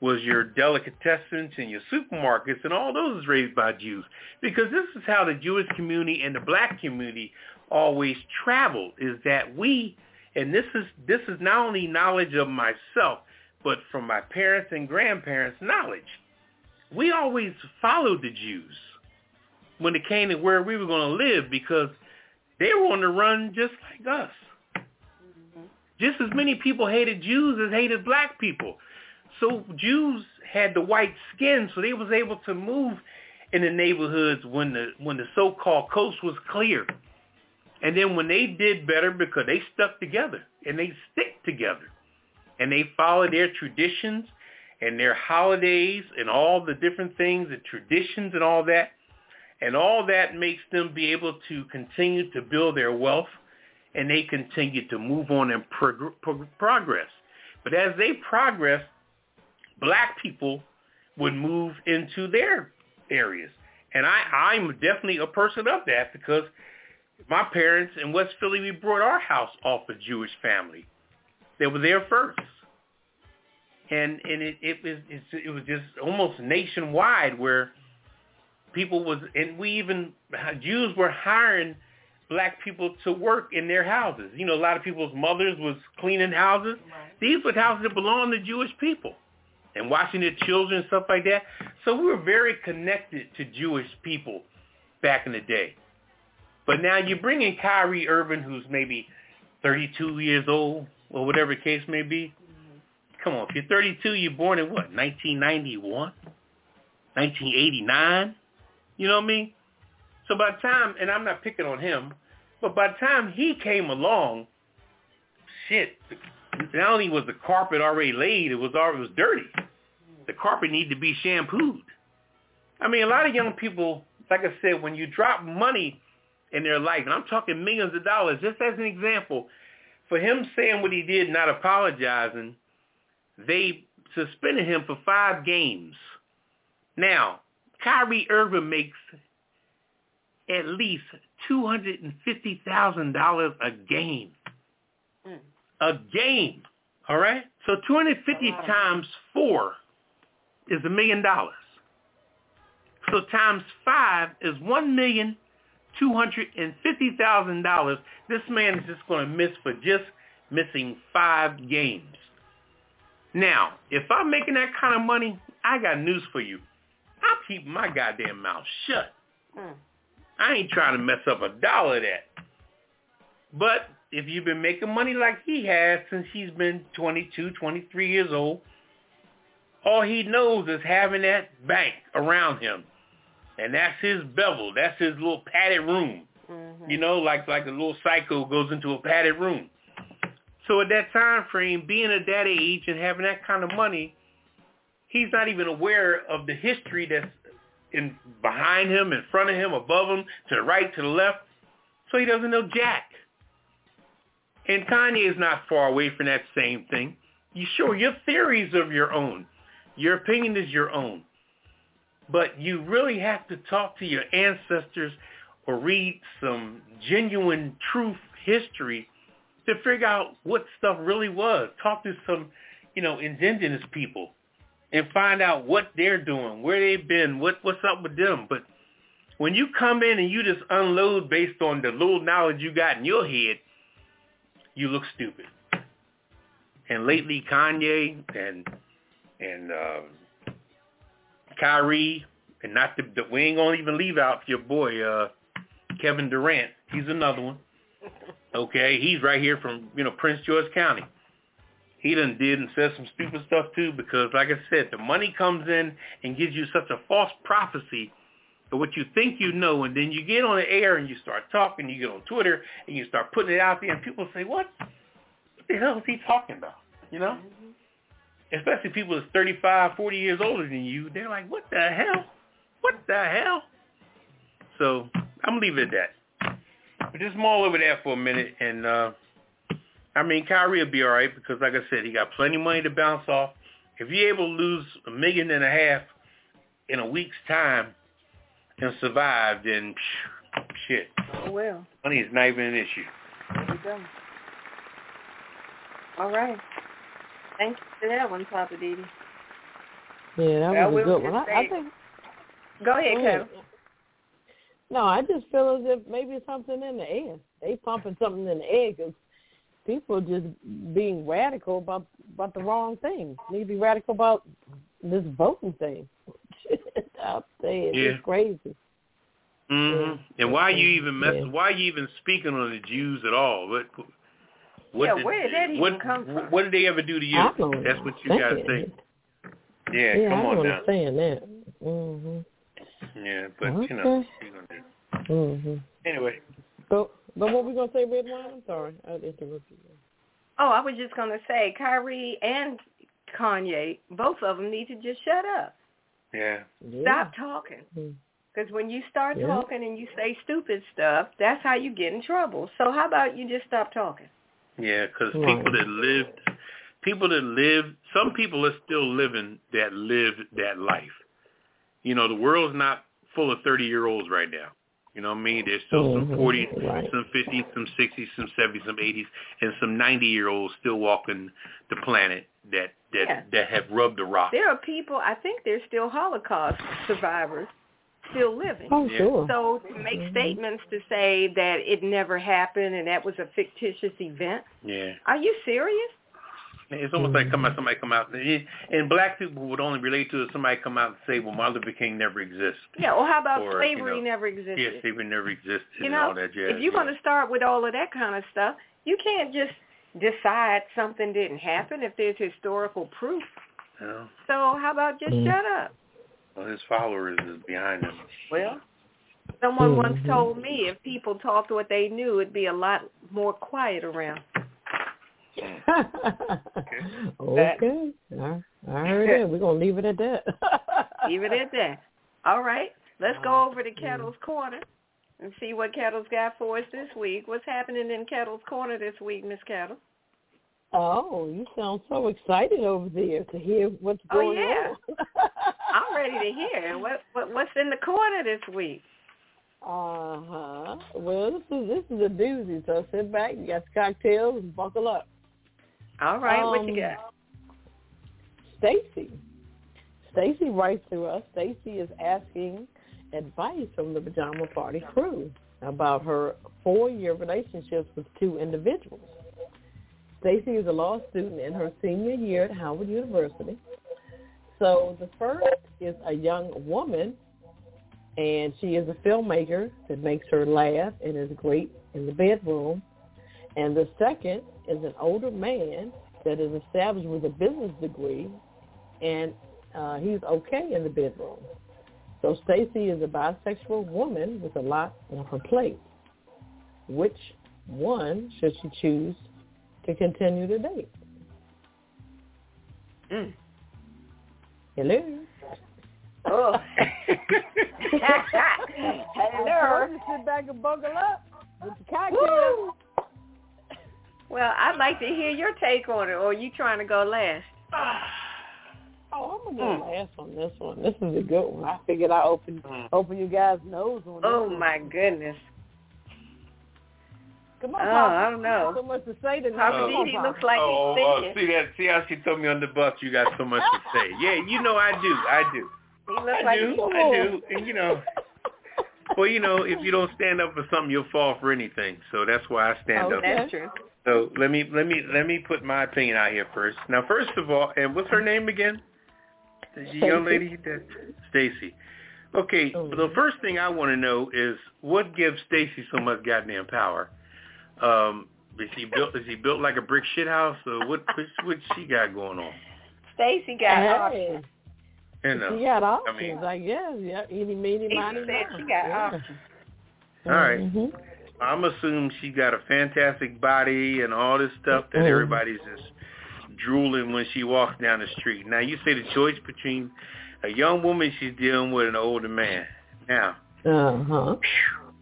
was your delicatessens and your supermarkets, and all those was raised by Jews. Because this is how the Jewish community and the black community always traveled, is that we, and this is this is not only knowledge of myself, but from my parents and grandparents' knowledge. We always followed the Jews when it came to where we were going to live because they were on the run just like us. Just as many people hated Jews as hated black people. So Jews had the white skin, so they was able to move in the neighborhoods when the when the so-called coast was clear. And then when they did better because they stuck together and they stick together and they follow their traditions and their holidays and all the different things, the traditions and all that. And all that makes them be able to continue to build their wealth and they continue to move on and prog- prog- progress. But as they progress, black people would move into their areas. And I, I'm definitely a person of that because my parents in West Philly, we brought our house off a Jewish family. They were there first. And and it it was it was just almost nationwide where people was and we even Jews were hiring black people to work in their houses. You know, a lot of people's mothers was cleaning houses. Right. These were houses that belonged to Jewish people and watching their children and stuff like that. So we were very connected to Jewish people back in the day. But now you bring in Kyrie Irving, who's maybe 32 years old or whatever the case may be. Come on, if you're 32, you're born in what, 1991? 1989? You know what I mean? So by the time, and I'm not picking on him, but by the time he came along, shit, not only was the carpet already laid, it was already it was dirty. The carpet needed to be shampooed. I mean, a lot of young people, like I said, when you drop money in their life, and I'm talking millions of dollars, just as an example, for him saying what he did, not apologizing, they suspended him for five games. Now, Kyrie Irving makes at least two hundred and fifty thousand dollars a game. Mm. A game. All right? So two hundred fifty Wow. times four is a million dollars. So times five is one million two hundred and fifty thousand dollars. This man is just going to miss for just missing five games. Now, if I'm making that kind of money, I got news for you. I'm keeping my goddamn mouth shut. Mm. I ain't trying to mess up a dollar of that. But if you've been making money like he has since he's been 22, 23 years old, all he knows is having that bank around him. And that's his bevel. That's his little padded room. Mhm. You know, like like a little psycho goes into a padded room. So at that time frame, being at that age and having that kind of money, he's not even aware of the history that's in behind him, in front of him, above him, to the right, to the left. So he doesn't know Jack. And Kanye is not far away from that same thing. You sure your theories of your own. Your opinion is your own. But you really have to talk to your ancestors or read some genuine truth history to figure out what stuff really was. Talk to some, you know, indigenous people and find out what they're doing, where they've been, what what's up with them. But when you come in and you just unload based on the little knowledge you got in your head, you look stupid. And lately, Kanye and and uh, Kyrie, and not the, the we ain't gonna even leave out your boy uh, Kevin Durant. He's another one. Okay, he's right here from you know Prince George County. He done did and said some stupid stuff too because, like I said, the money comes in and gives you such a false prophecy of what you think you know, and then you get on the air and you start talking. You get on Twitter and you start putting it out there, and people say, "What? What the hell is he talking about?" You know. Especially people that's 35, 40 years older than you, they're like, what the hell? What the hell? So I'm leave it at that. But just mull over there for a minute, and uh I mean, Kyrie will be all right because, like I said, he got plenty of money to bounce off. If you're able to lose a million and a half in a week's time and survive, then phew, shit, Oh, well. money is not even an issue. There you go. All right. Thank you for that one, Poppa DD. Yeah, that Well, was a good one. I, I think. Go ahead, Yeah. Kevin. No, I just feel as if maybe something in the air. They pumping something in the air 'cause people just being radical about about the wrong things. Need to be radical about this voting thing. I'm saying Yeah. it's crazy. hmm And why you even mess? Yeah. Why you even speaking on the Jews at all? What? What Yeah, did, where did that even what, come from? What did they ever do to you? That's what you gotta think. it. Yeah, Yeah, come I on don't now. understand that. Mhm. Yeah, but you know, Okay. what you gonna do? Mhm. Anyway, But but what were we gonna say, Redwine? I'm sorry, I interrupted you. Oh, I was just going to say, Kyrie and Kanye, both of them need to just shut up. yeah. Yeah. Stop talking. Mm. Because when you start Yeah. talking and you say stupid stuff, that's how you get in trouble. So how about you just stop talking? Yeah, because Right. people that lived, people that lived, some people are still living that lived that life. You know, the world's not full of 30-year-olds right now. You know what I mean? There's still some Mhm, 40s, right. some 50s, some 60s, some 70s, some 80s, and some 90-year-olds still walking the planet that that Yeah. that have rubbed the rock. There are people, I think there's still Holocaust survivors still living. Oh Yeah. sure. So to make Mhm. statements to say that it never happened and that was a fictitious event, Yeah. are you serious? It's almost like come out, somebody come out, and black people would only relate to it. Somebody come out and say, "Well, Martin Luther King never existed." Yeah, Well, how about Or, you slavery know, never existed? Yes, slavery never existed, you and know, all that jazz. if you're yeah. going to start with all of that kind of stuff, you can't just decide something didn't happen if there's historical proof. You know, So how about just Mm. shut up? Well, his followers is behind him. Well, someone once Mhm. told me if people talked what they knew, it'd be a lot more quiet around. okay. I, I heard that. We're gonna leave it at that. Leave it at that. All right, let's go over to Ketel's Corner and see what Ketel's got for us this week. What's happening in Ketel's Corner this week, Miss Ketel? Oh, you sound so excited over there to hear what's going Oh, going yeah. on. I'm ready to hear. What, what what's in the corner this week? Uh huh. Well, this is this is a doozy. So sit back, you got the cocktails, and buckle up. All right, what Um, you got? Stacy. Stacy writes to us. Stacy is asking advice from the Pajama Party crew about her four-year relationships with two individuals. Stacy is a law student in her senior year at Howard University. So the first is a young woman, and she is a filmmaker that makes her laugh and is great in the bedroom. And the second is an older man that is established with a business degree, and uh, he's okay in the bedroom. So Stacy is a bisexual woman with a lot on her plate. Which one should she choose to continue to date? Mm. Hello. Oh. Hello. to sit back and buckle up with the. Well, I'd like to hear your take on it, or are you trying to go last? Oh, I'm gonna go last on this one. This is a good one. I figured I open open you guys' nose on this. Oh one. my goodness. Come on, Oh, Papa. I don't know. So much to say tonight. Papa Come Didi looks like oh, he's oh, oh see that? See how she told me on the bus? You got so much to say. Yeah, you know I do. I do. He looks I like do. he's I do. And you know, well, you know, if you don't stand up for something, you'll fall for anything. So that's why I stand oh, up. Okay. That's true. So let me let me let me put my opinion out here first. Now, first of all, and what's her name again? The young lady, that Stacy. Okay, Oh. the first thing I want to know is what gives Stacy so much goddamn power. Um, is he built? Is he built like a brick shit house, or what? What, what she got going on? Stacy got Hey, options. You know. she got options, I mean- I guess. Yeah, any, meeny, He miny, said she got yeah. options. All right. Mhm. I'm assuming she got a fantastic body and all this stuff that Mhm. everybody's just drooling when she walks down the street. Now you say the choice between a young woman she's dealing with an older man. Now, Uh-huh.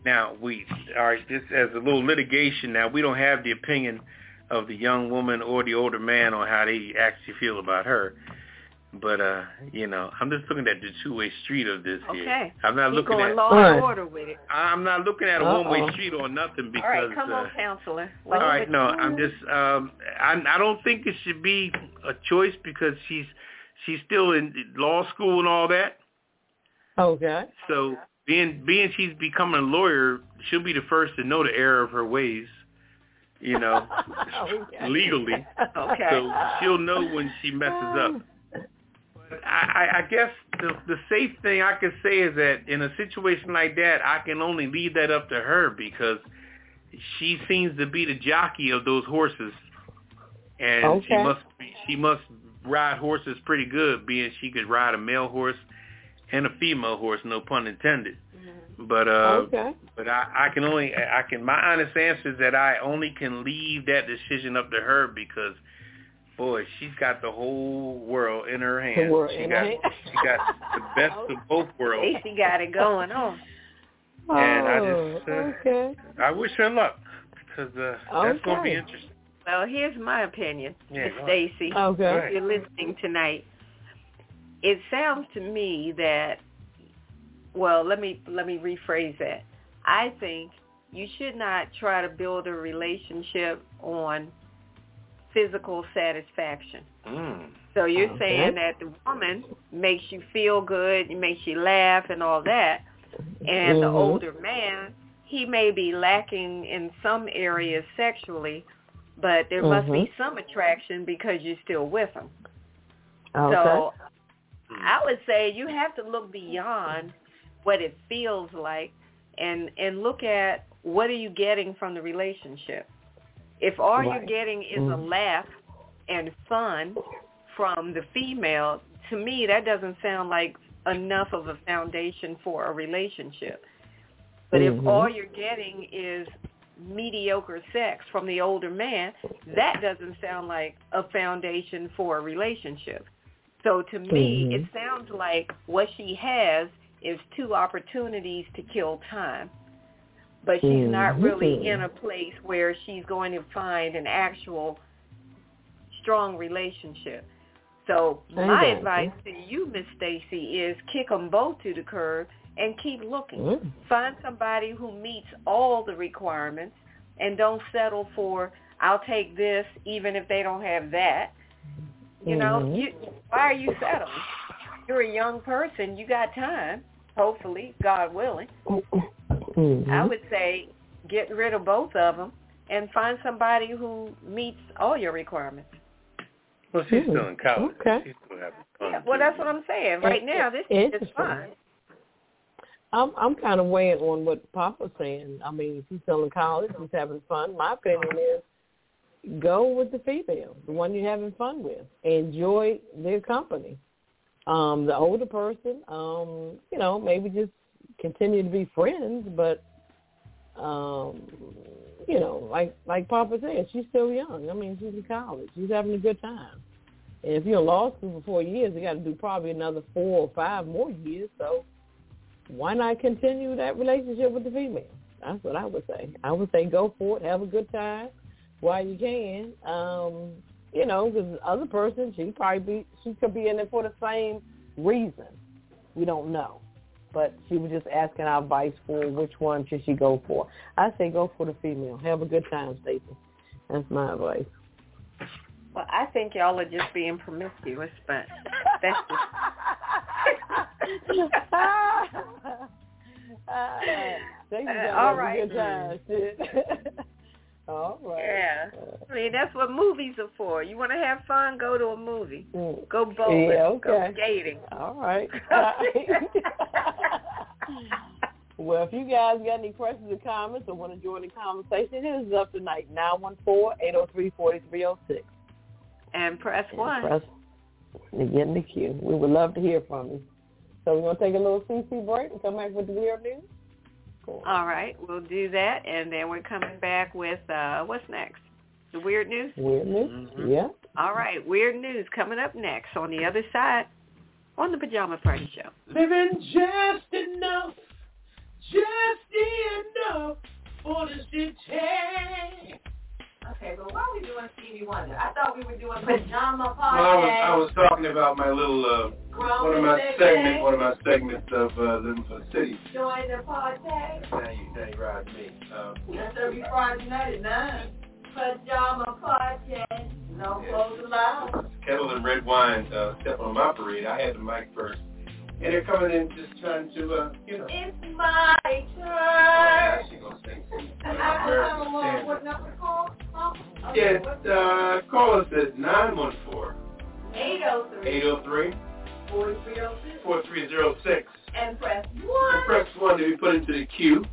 Now we all right. This as a little litigation. Now we don't have the opinion of the young woman or the older man on how they actually feel about her. But uh, you know, I'm just looking at the two-way street of this here. Okay. I'm not Keep looking going at. law and order with it. I'm not looking at a Uh-oh. one-way street or nothing because. All right, come uh, on, counselor. all What right, is no. I'm just um I I don't think it should be a choice because she's she's still in law school and all that. Okay. So being being she's becoming a lawyer, she'll be the first to know the error of her ways, you know, Okay. legally. Okay. So she'll know when she messes up. But I, I I guess the the safe thing I can say is that in a situation like that, I can only leave that up to her because she seems to be the jockey of those horses, and she must be, she must ride horses pretty good, being she could ride a male horse and a female horse, no pun intended. But uh, okay. but I, I can only I can my honest answer is that I only can leave that decision up to her because boy, she's got the whole world in her hands. world she in got her hand. she got the best of both worlds. Stacey got it going on. And I Oh, just, uh, okay. I wish her luck because uh, that's gonna be interesting. Well, here's my opinion, Yeah, Miss go ahead. Stacy. Okay. Right. If you're listening tonight, it sounds to me that well, let me let me rephrase that. I think you should not try to build a relationship on physical satisfaction. Mm. So you're Okay. saying that the woman makes you feel good, makes you laugh and all that, and the Mhm. older man, he may be lacking in some areas sexually, but there must be some attraction because you're still with him. Okay. So I would say you have to look beyond what it feels like and and look at what are you getting from the relationship. If all you're getting is a Mhm. laugh and fun from the female, to me that doesn't sound like enough of a foundation for a relationship. But if Mhm. all you're getting is mediocre sex from the older man, that doesn't sound like a foundation for a relationship. So to me, Mhm. it sounds like what she has is two opportunities to kill time. But she's not really in a place where she's going to find an actual strong relationship. So my advice to you, Miss Stacy, is kick them both to the curb and keep looking. Mm. Find somebody who meets all the requirements and don't settle for I'll take this even if they don't have that. You know, Mhm. you why are you settled? You're a young person, you got time, hopefully, God willing. Mhm. I would say get rid of both of them and find somebody who meets all your requirements. Well, she's still in college. Okay. She's still having fun. Yeah, well, that's what I'm saying. Right now, this is interesting. fine. I'm I'm kind of weighing on what Poppa's saying. I mean, if he's still in college, he's having fun. My opinion is go with the female, the one you're having fun with. Enjoy their company. Um, the older person, um, you know, maybe just continue to be friends, but um, you know, like like Poppa said, she's still young. I mean, she's in college. She's having a good time. And if you're in law school for four years, you got to do probably another four or five more years. So why not continue that relationship with the female? That's what I would say. I would say go for it, have a good time while you can. Um, you know, because the other person, she probably be, she could be in it for the same reason. We don't know, but she was just asking our advice for which one should she go for. I say go for the female. Have a good time, Stacey. That's my advice. Well, I think y'all are just being promiscuous, but that's just Uh, got all right. good time. all right. Yeah. I mean, that's what movies are for. You want to have fun, go to a movie. Mm. Go bowling. Yeah, Go skating. All right. well, if you guys got any questions or comments or want to join the conversation, hit us up tonight, 914-803-4306. and press And one. Press to get in the queue. We would love to hear from you. So we're going to take a little CC break and come back with the weird news? Cool. All right, we'll do that, and then we're coming back with uh what's next? The weird news. Weird news? Mhm. Yeah. All right, weird news coming up next on the other side on the Pajama Party Show. Living just enough, just enough for the city. Okay, but why are we doing Stevie Wonder? I thought we were doing pajama Well, I was, I was talking about my little, uh, Grown one of my segments, one of my segments of uh, Living for the City. Join the party. Now you, now you ride me. Um, That's every Friday night at 9. Pajama party. No Yeah. clothes allowed. Ketel and Redwine uh, step on my parade. I had the mic first, and they're coming in just trying to, uh, you know. It's my Oh, turn. she gonna sing. I, some I, I American don't know standard. what number to call. Oh, Yeah, okay, what's uh, call us at 914 803 803 4306 4306 and press and 1. press 1 to be put into the queue.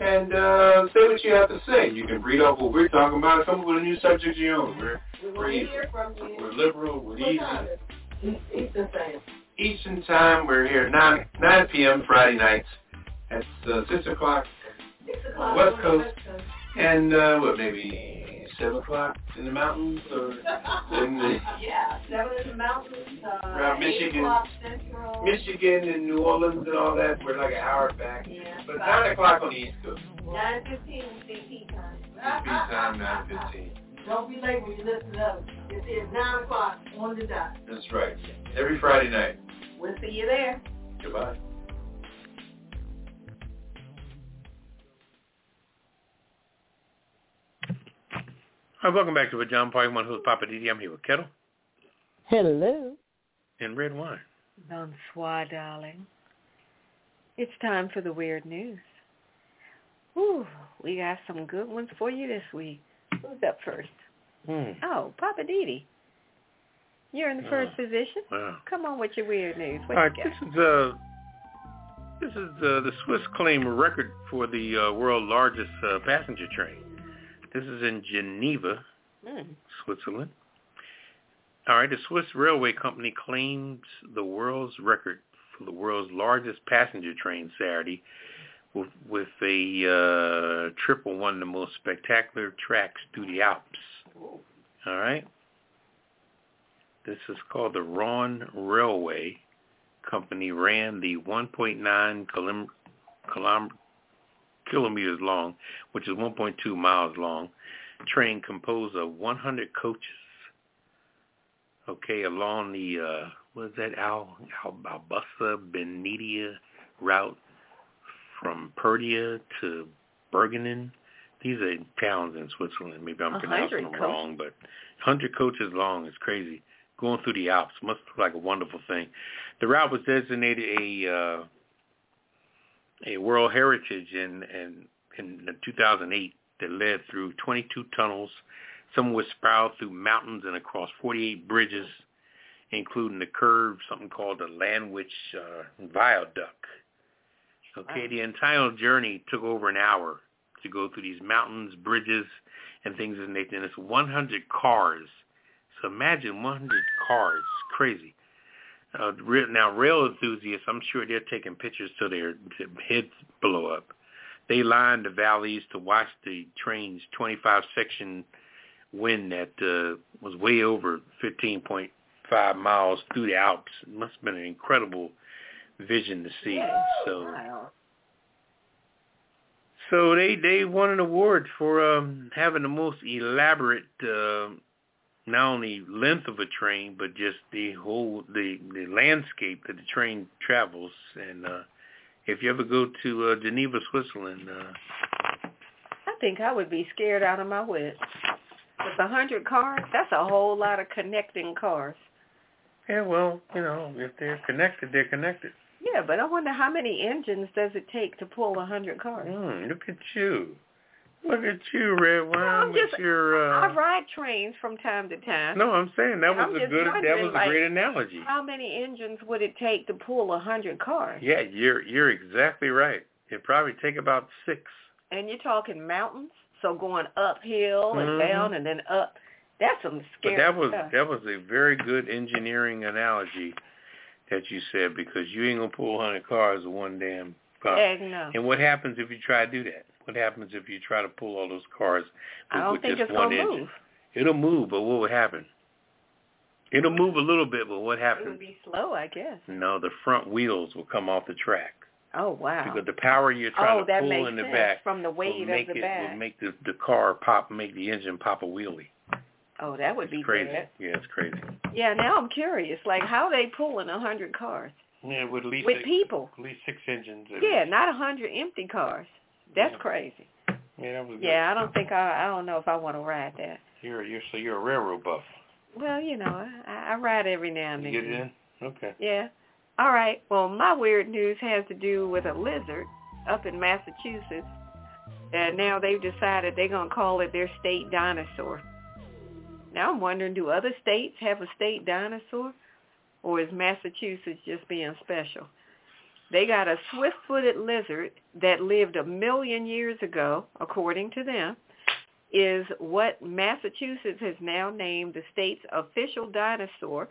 And uh, say what you have to say. You can read off what we're talking about. Come up with a new subject of your own. We're, We we're easy. hear from you. We're liberal. We're What easy. time is it? Eastern Standard. Eastern time. We're here at 9, 9 p.m. Friday nights. That's uh, 6 o'clock. 6 o'clock. West Coast. West Coast. And uh, what, maybe 7 o'clock in the mountains? Or in the yeah, 7 in the mountains. Uh, Around Michigan. Central. Michigan and New Orleans and all that. We're like an hour back. Yeah. But 9 o'clock on the East Coast. 9.15 CP time. CP time, 9.15. Don't be late when you listen to us. It is 9 o'clock on the dot. That's right. Every Friday night. We'll see you there. Goodbye. Hi, welcome back to a John Party One Who's Poppa DD. I'm here with Ketel Hello. and Redwine. Bonsoir, darling. It's time for the weird news. Ooh, we got some good ones for you this week. Who's up first? Hmm. Oh, Poppa DD. You're in the first position. Wow. Come on with your weird news. What All right, you this is uh, this is uh, the Swiss claim a record for the uh, world's largest uh, passenger train. This is in Geneva, Mm. Switzerland. All right, the Swiss Railway Company claims the world's record for the world's largest passenger train Saturday with, with a uh, triple one of the most spectacular tracks through the Alps. All right. This is called the Rhone Railway Company ran the 1.9 kilim- kilom- kilometers long, which is 1.2 miles long, train composed of 100 coaches. Okay, along the uh, what is that Al Al Albusa Benidia route from Perdia to Bergenen. These are towns in Switzerland. Maybe I'm pronouncing them coaches. wrong, but 100 coaches long is crazy. Going through the Alps must look like a wonderful thing. The route was designated a uh, a World Heritage in in, in 2008 that led through 22 tunnels. Some was spiraled through mountains and across 48 bridges, including the curve, something called the Landwich uh, Viaduct. Okay, Wow. the entire journey took over an hour to go through these mountains, bridges, and things of that nature. And it's 100 cars. So imagine 100 cars. Crazy. Uh, now, rail enthusiasts, I'm sure they're taking pictures till their heads blow up. They lined the valleys to watch the train's 25 section wind that uh, was way over 15.5 miles through the Alps. It must have been an incredible vision to see. So, Wow. so they they won an award for um, having the most elaborate, uh, not only length of a train, but just the whole the the landscape that the train travels. And uh, if you ever go to uh, Geneva, Switzerland, uh, I think I would be scared out of my wits. With a hundred cars, that's a whole lot of connecting cars. yeah, well, you know, if they're connected, they're connected. Yeah, but I wonder how many engines does it take to pull a hundred cars? Mm, look at you. Look at you, Red Wine, I'm with just- your. Uh, I ride trains from time to time. no, I'm saying that was I'm a good. That was a like, great analogy. How many engines would it take to pull a hundred cars? Yeah, you're you're exactly right. It'd probably take about six. And you're talking mountains, so going uphill and Mhm. down and then up. That's some But that was stuff. that was a very good engineering analogy that you said because you ain't gonna pull a 100 cars with one damn car. Heck no. And what happens if you try to do that? What happens if you try to pull all those cars with, I don't with think just it's one gonna engine? move. It'll move, but what will happen? It'll move a little bit, but what happens? It happens? would be slow, I guess. No, the front wheels will come off the track Oh wow. because the power you're trying oh, to that pull makes in the sense back from the will weight make of the it back. will make the the car pop, make the engine pop a wheelie. oh, that would be crazy. bad. Yeah, it's crazy. Yeah, now I'm curious. Like, how they pulling a hundred cars Yeah, with at least with six, people? at least six engines. Yeah, least. not a hundred empty cars. That's Yeah. crazy. Yeah, that was good. Yeah, I don't think I. I don't know if I want to ride that. You're you're so you're a railroad buff. Well, you know, I, I ride every now and You then. get it in? Okay. Yeah. All right. Well, my weird news has to do with a lizard up in Massachusetts. And now they've decided they're going to call it their state dinosaur. Now I'm wondering, do other states have a state dinosaur? Or is Massachusetts just being special? They got a swift-footed lizard that lived a million years ago, according to them, is what Massachusetts has now named the state's official dinosaur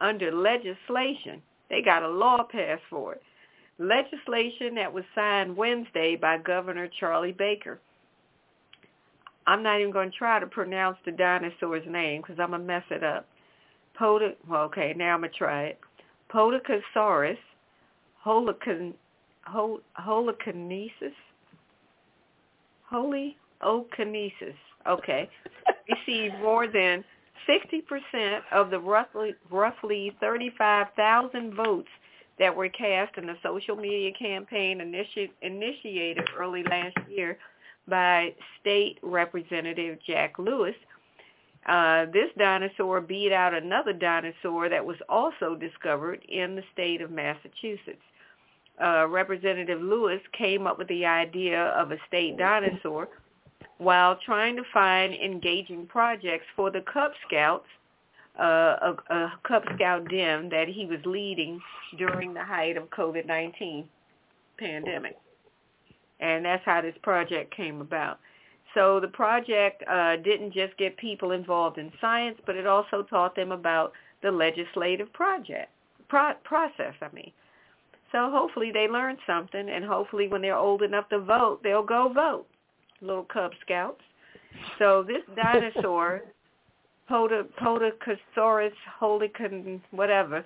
under legislation. They got a law passed for it. Legislation that was signed Wednesday by Governor Charlie Baker. I'm not even going to try to pronounce the dinosaur's name because I'm going to mess it up. Poda, well, okay, now I'm going to try it. Podokesaurus holocon, hol, holokinesis, Holyokinesis, okay, received more than 60% of the roughly, roughly 35,000 votes that were cast in the social media campaign initi- initiated early last year by State Representative Jack Lewis. Uh, this dinosaur beat out another dinosaur that was also discovered in the state of Massachusetts. Uh, Representative Lewis came up with the idea of a state dinosaur while trying to find engaging projects for the Cub Scouts, uh, a, a Cub Scout den that he was leading during the height of COVID-19 pandemic. And that's how this project came about. So the project uh, didn't just get people involved in science, but it also taught them about the legislative project pro- process. I mean, so hopefully they learn something, and hopefully when they're old enough to vote, they'll go vote. Little Cub Scouts. So this dinosaur, Poda, Podokesaurus holicon, whatever,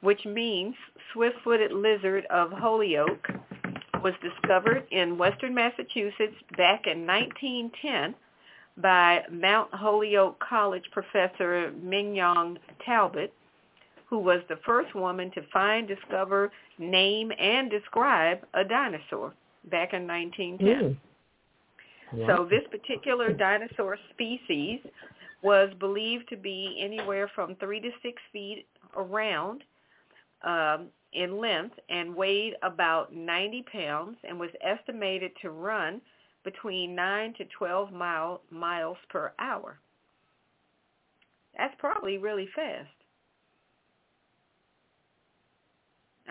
which means swift-footed lizard of Holyoke, was discovered in western Massachusetts back in 1910 by Mount Holyoke College professor Mignon Talbot, who was the first woman to find, discover, name, and describe a dinosaur back in 1910. Mm. So this particular dinosaur species was believed to be anywhere from three to six feet around um, in length and weighed about 90 pounds and was estimated to run between 9 to 12 mile, miles per hour. That's probably really fast.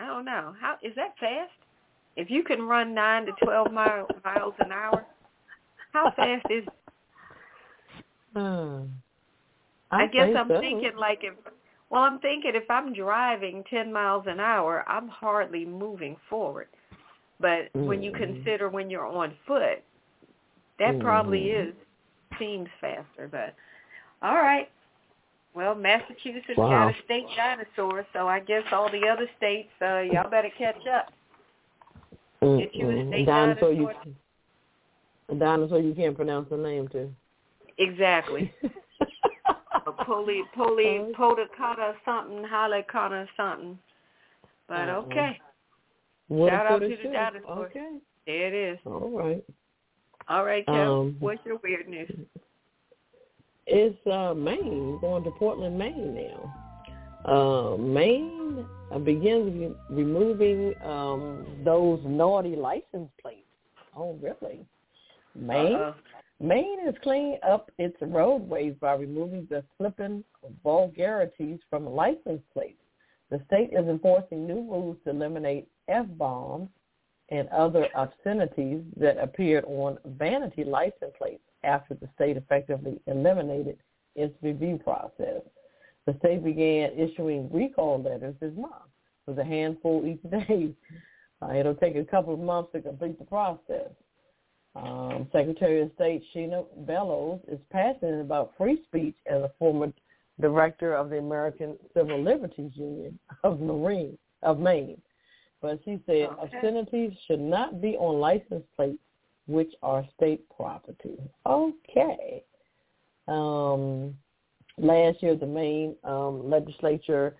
I don't know. How is that fast? If you can run 9 to 12 mile, miles an hour, how fast is? Hmm. I, guess I'm so. thinking like if well, I'm thinking if I'm driving 10 miles an hour, I'm hardly moving forward. But when you Mm. consider when you're on foot, that probably Mm. is seems faster. But all right. Well, Massachusetts Wow. got a state dinosaur, so I guess all the other states, uh, y'all better catch up. Get you a state dinosaur you, dinosaur. a dinosaur you can't pronounce the name to. Exactly. A pulley, pulley, podacata something, halakana something. But Uh-uh. okay, What Shout out to the show. dinosaur. Okay. there it is. All right. All right, Kev, Um, what's your weird news? It's uh, Maine, going to Portland, Maine now. Uh, Maine uh, begins re- removing um, those naughty license plates. Oh, really? Maine? Uh-oh. Maine is cleaning up its roadways by removing the flippant vulgarities from license plates. The state is enforcing new rules to eliminate F-bombs and other obscenities that appeared on vanity license plates after the state effectively eliminated its review process. The state began issuing recall letters this month with a handful each day. Uh, it'll take a couple of months to complete the process. Um, Secretary of State Shenna Bellows is passionate about free speech as a former director of the American Civil Liberties Union of Marine of Maine. But she said Okay. obscenities should not be on license plates which are state property. Okay. Um, last year, the Maine um, legislature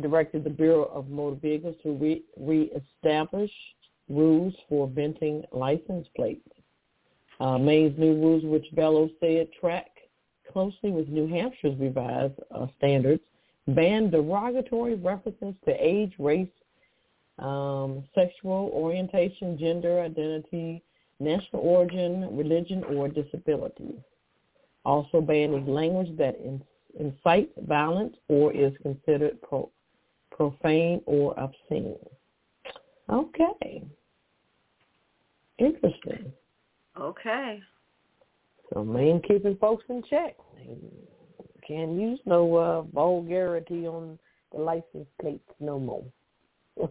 directed the Bureau of Motor Vehicles to re- reestablish rules for venting license plates. Uh, Maine's new rules, which Bellows said track closely with New Hampshire's revised uh, standards, ban derogatory references to age, race, um, sexual orientation, gender identity, national origin, religion, or disability. Also banning language that incites violence or is considered pro, profane or obscene. Okay. Interesting. Okay. So Maine keeping folks in check. Can't use no uh, vulgarity on the license plates no more.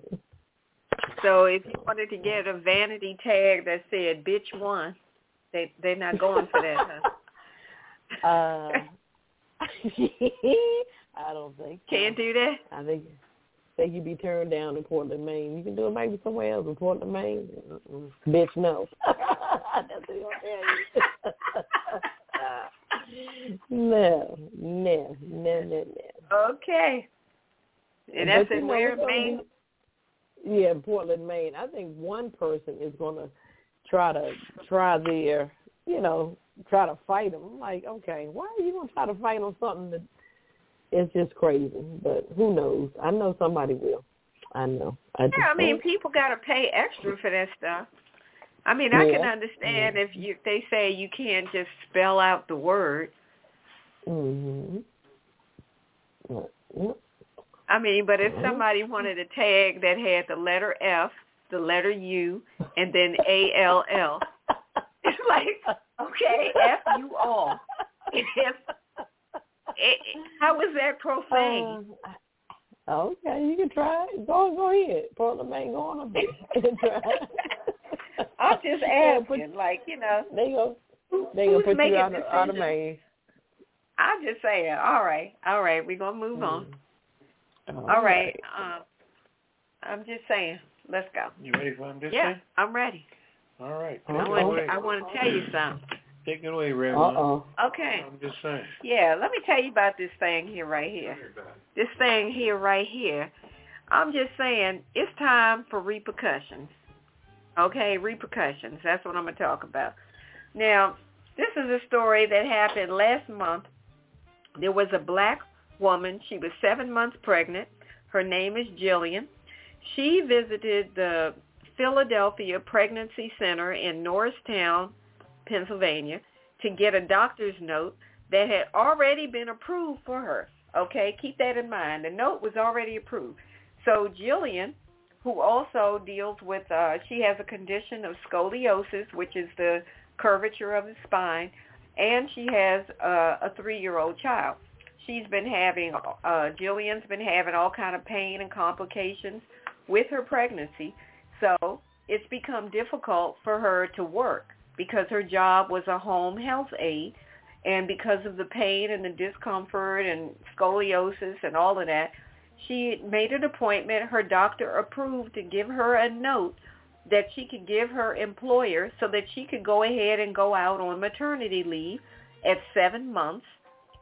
So if you wanted to get a vanity tag that said "bitch one," they they're not going for that. Huh? uh, I don't think. Can't do that. I think think you'd be turned down in Portland, Maine. You can do it maybe somewhere else in Portland, Maine. Mm-mm. Bitch, no. That's what tell you. no, no, no, no, no. Okay. And that's in where Maine. Yeah, Portland, Maine. I think one person is going to try to try their, you know, try to fight them. I'm like, okay, why are you going to try to fight on something that is just crazy? But who knows? I know somebody will. I know. I Yeah, I mean, don't- people got to pay extra for that stuff. I mean, I can Yeah. understand if you they say you can't just spell out the word. Mhm. Yeah. I mean, but if Mhm. somebody wanted a tag that had the letter F, the letter U, and then A L L, it's like, okay, F U all. If, it, how is that profane? Um, okay, you can try it. Go go ahead. Maine, go on a bit. I'm just Yeah, put- like, you know, They go. They gonna put you out of, out of? I'm just saying, all right, all right, we're going to move on. All right. Um, I'm just saying, let's go. You ready for him this Yeah, thing? I'm ready. All right. Take I it want, away. I want to tell you something. Take it away, Red Uh-oh. Okay. I'm just saying. Yeah, let me tell you about this thing here right here. This thing here right here. I'm just saying it's time for repercussions. Okay, repercussions. That's what I'm going to talk about. Now, this is a story that happened last month. There was a black woman. She was seven months pregnant. Her name is Jillian. She visited the Philadelphia Pregnancy Center in Norristown, Pennsylvania, to get a doctor's note that had already been approved for her. Okay, keep that in mind. The note was already approved. So Jillian, who also deals with, uh, she has a condition of scoliosis, which is the curvature of the spine, and she has uh, a three-year-old child. She's been having, uh, Jillian's been having all kind of pain and complications with her pregnancy. So it's become difficult for her to work because her job was a home health aide and because of the pain and the discomfort and scoliosis and all of that, she made an appointment. Her doctor approved to give her a note that she could give her employer so that she could go ahead and go out on maternity leave at seven months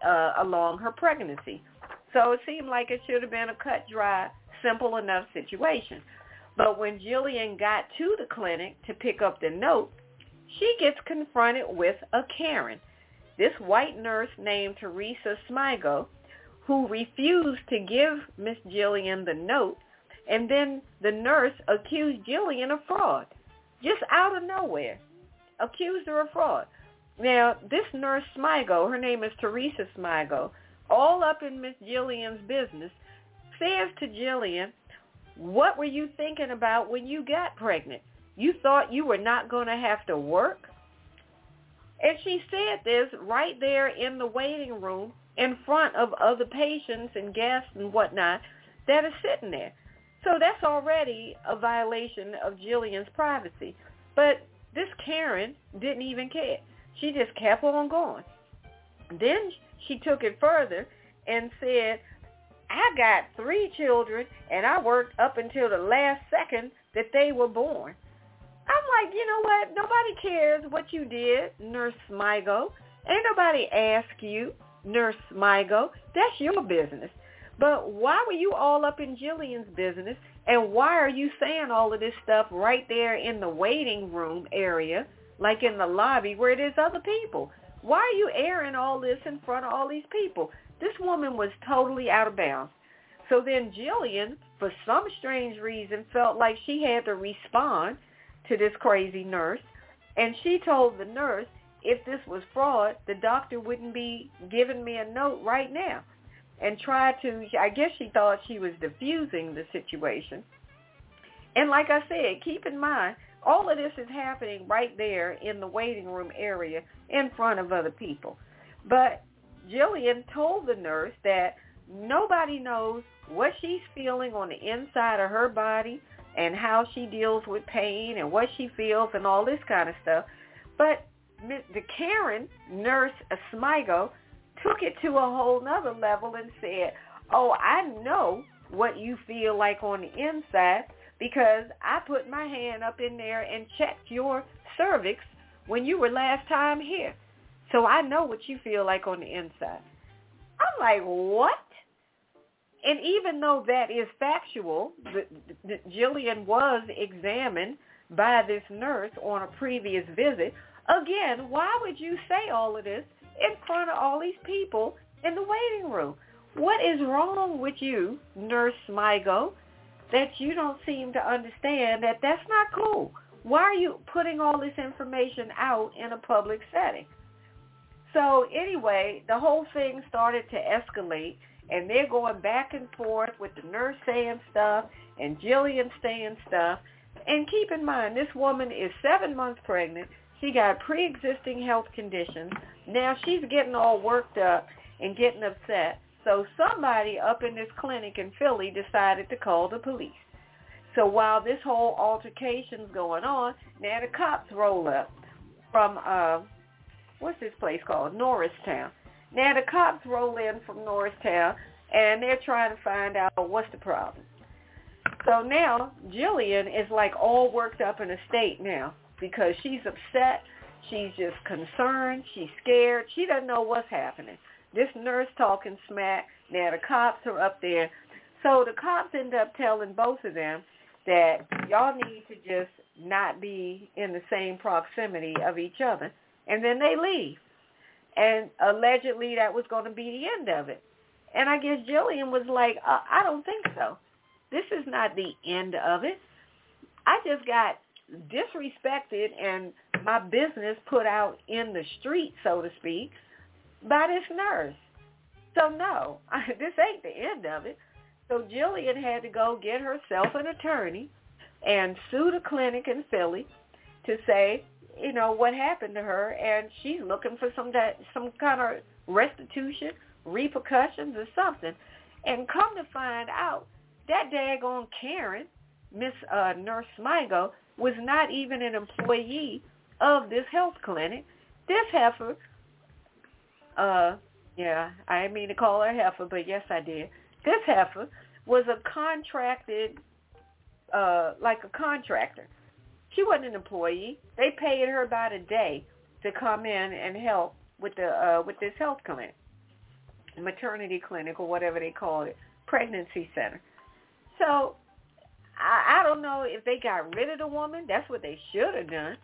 uh, along her pregnancy. So it seemed like it should have been a cut dry, simple enough situation. But when Jillian got to the clinic to pick up the note, she gets confronted with a Karen. This white nurse named Teresa Smigo, who refused to give Miss Jillian the note, and then the nurse accused Jillian of fraud, just out of nowhere, accused her of fraud. Now, this nurse Smigo, her name is Teresa Smigo, all up in Miss Jillian's business, says to Jillian, what were you thinking about when you got pregnant? You thought you were not going to have to work? And she said this right there in the waiting room in front of other patients and guests and whatnot that are sitting there. So that's already a violation of Jillian's privacy. But this Karen didn't even care. She just kept on going. Then she took it further and said, I got three children and I worked up until the last second that they were born. I'm like, you know what? Nobody cares what you did, Nurse Smigo. Ain't nobody ask you, Nurse Smigo. That's your business. But why were you all up in Jillian's business? And why are you saying all of this stuff right there in the waiting room area, like in the lobby where there's other people? Why are you airing all this in front of all these people? This woman was totally out of bounds. So then Jillian, for some strange reason, felt like she had to respond to this crazy nurse. And she told the nurse, if this was fraud, the doctor wouldn't be giving me a note right now. And tried to, I guess she thought she was diffusing the situation. And like I said, keep in mind, all of this is happening right there in the waiting room area in front of other people. But Jillian told the nurse that nobody knows what she's feeling on the inside of her body and how she deals with pain and what she feels and all this kind of stuff. But the Karen nurse uh, Smigo took it to a whole nother level and said, oh, I know what you feel like on the inside because I put my hand up in there and checked your cervix when you were last time here. So I know what you feel like on the inside. I'm like, what? And even though that is factual, the, the, Jillian was examined by this nurse on a previous visit. Again, why would you say all of this in front of all these people in the waiting room? What is wrong with you, Nurse Smigo, that you don't seem to understand that that's not cool? Why are you putting all this information out in a public setting? So anyway, the whole thing started to escalate and they're going back and forth with the nurse saying stuff and Jillian saying stuff. And keep in mind, this woman is seven months pregnant. She got pre-existing health conditions. Now she's getting all worked up and getting upset. So somebody up in this clinic in Philly decided to call the police. So while this whole altercation's going on, now the cops roll up from, uh, what's this place called? Norristown. Now the cops roll in from Norristown and they're trying to find out what's the problem. So now Jillian is like all worked up in a state now because she's upset. She's just concerned. She's scared. She doesn't know what's happening. This nurse talking smack. Now the cops are up there. So the cops end up telling both of them that y'all need to just not be in the same proximity of each other. And then they leave and allegedly that was going to be the end of it. And I guess Jillian was like, uh, I don't think so. This is not the end of it. I just got disrespected and my business put out in the street, so to speak, by this nurse. So no, this ain't the end of it. So Jillian had to go get herself an attorney and sue the clinic in Philly to say you know what happened to her, and she's looking for some that some kind of restitution, repercussions, or something. And come to find out, that daggone Karen, Miss uh, Nurse Smigo, was not even an employee of this health clinic. This heifer, uh, yeah, I didn't mean to call her heifer, but yes, I did. This heifer was a contracted, uh, like a contractor she wasn't an employee. They paid her by the day to come in and help with the uh, with this health clinic, maternity clinic or whatever they call it, pregnancy center. So I, I don't know if they got rid of the woman. That's what they should have done.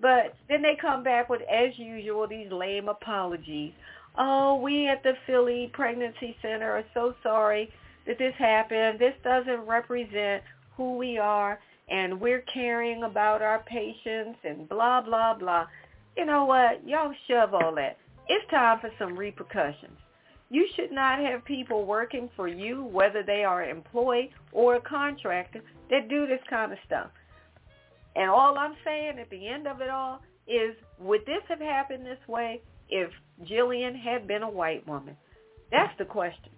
But then they come back with, as usual, these lame apologies. Oh, we at the Philly Pregnancy Center are so sorry that this happened. This doesn't represent who we are and we're caring about our patients and blah, blah, blah. You know what? Y'all shove all that. It's time for some repercussions. You should not have people working for you, whether they are employed or a contractor, that do this kind of stuff. And all I'm saying at the end of it all is, would this have happened this way if Jillian had been a white woman? That's the question.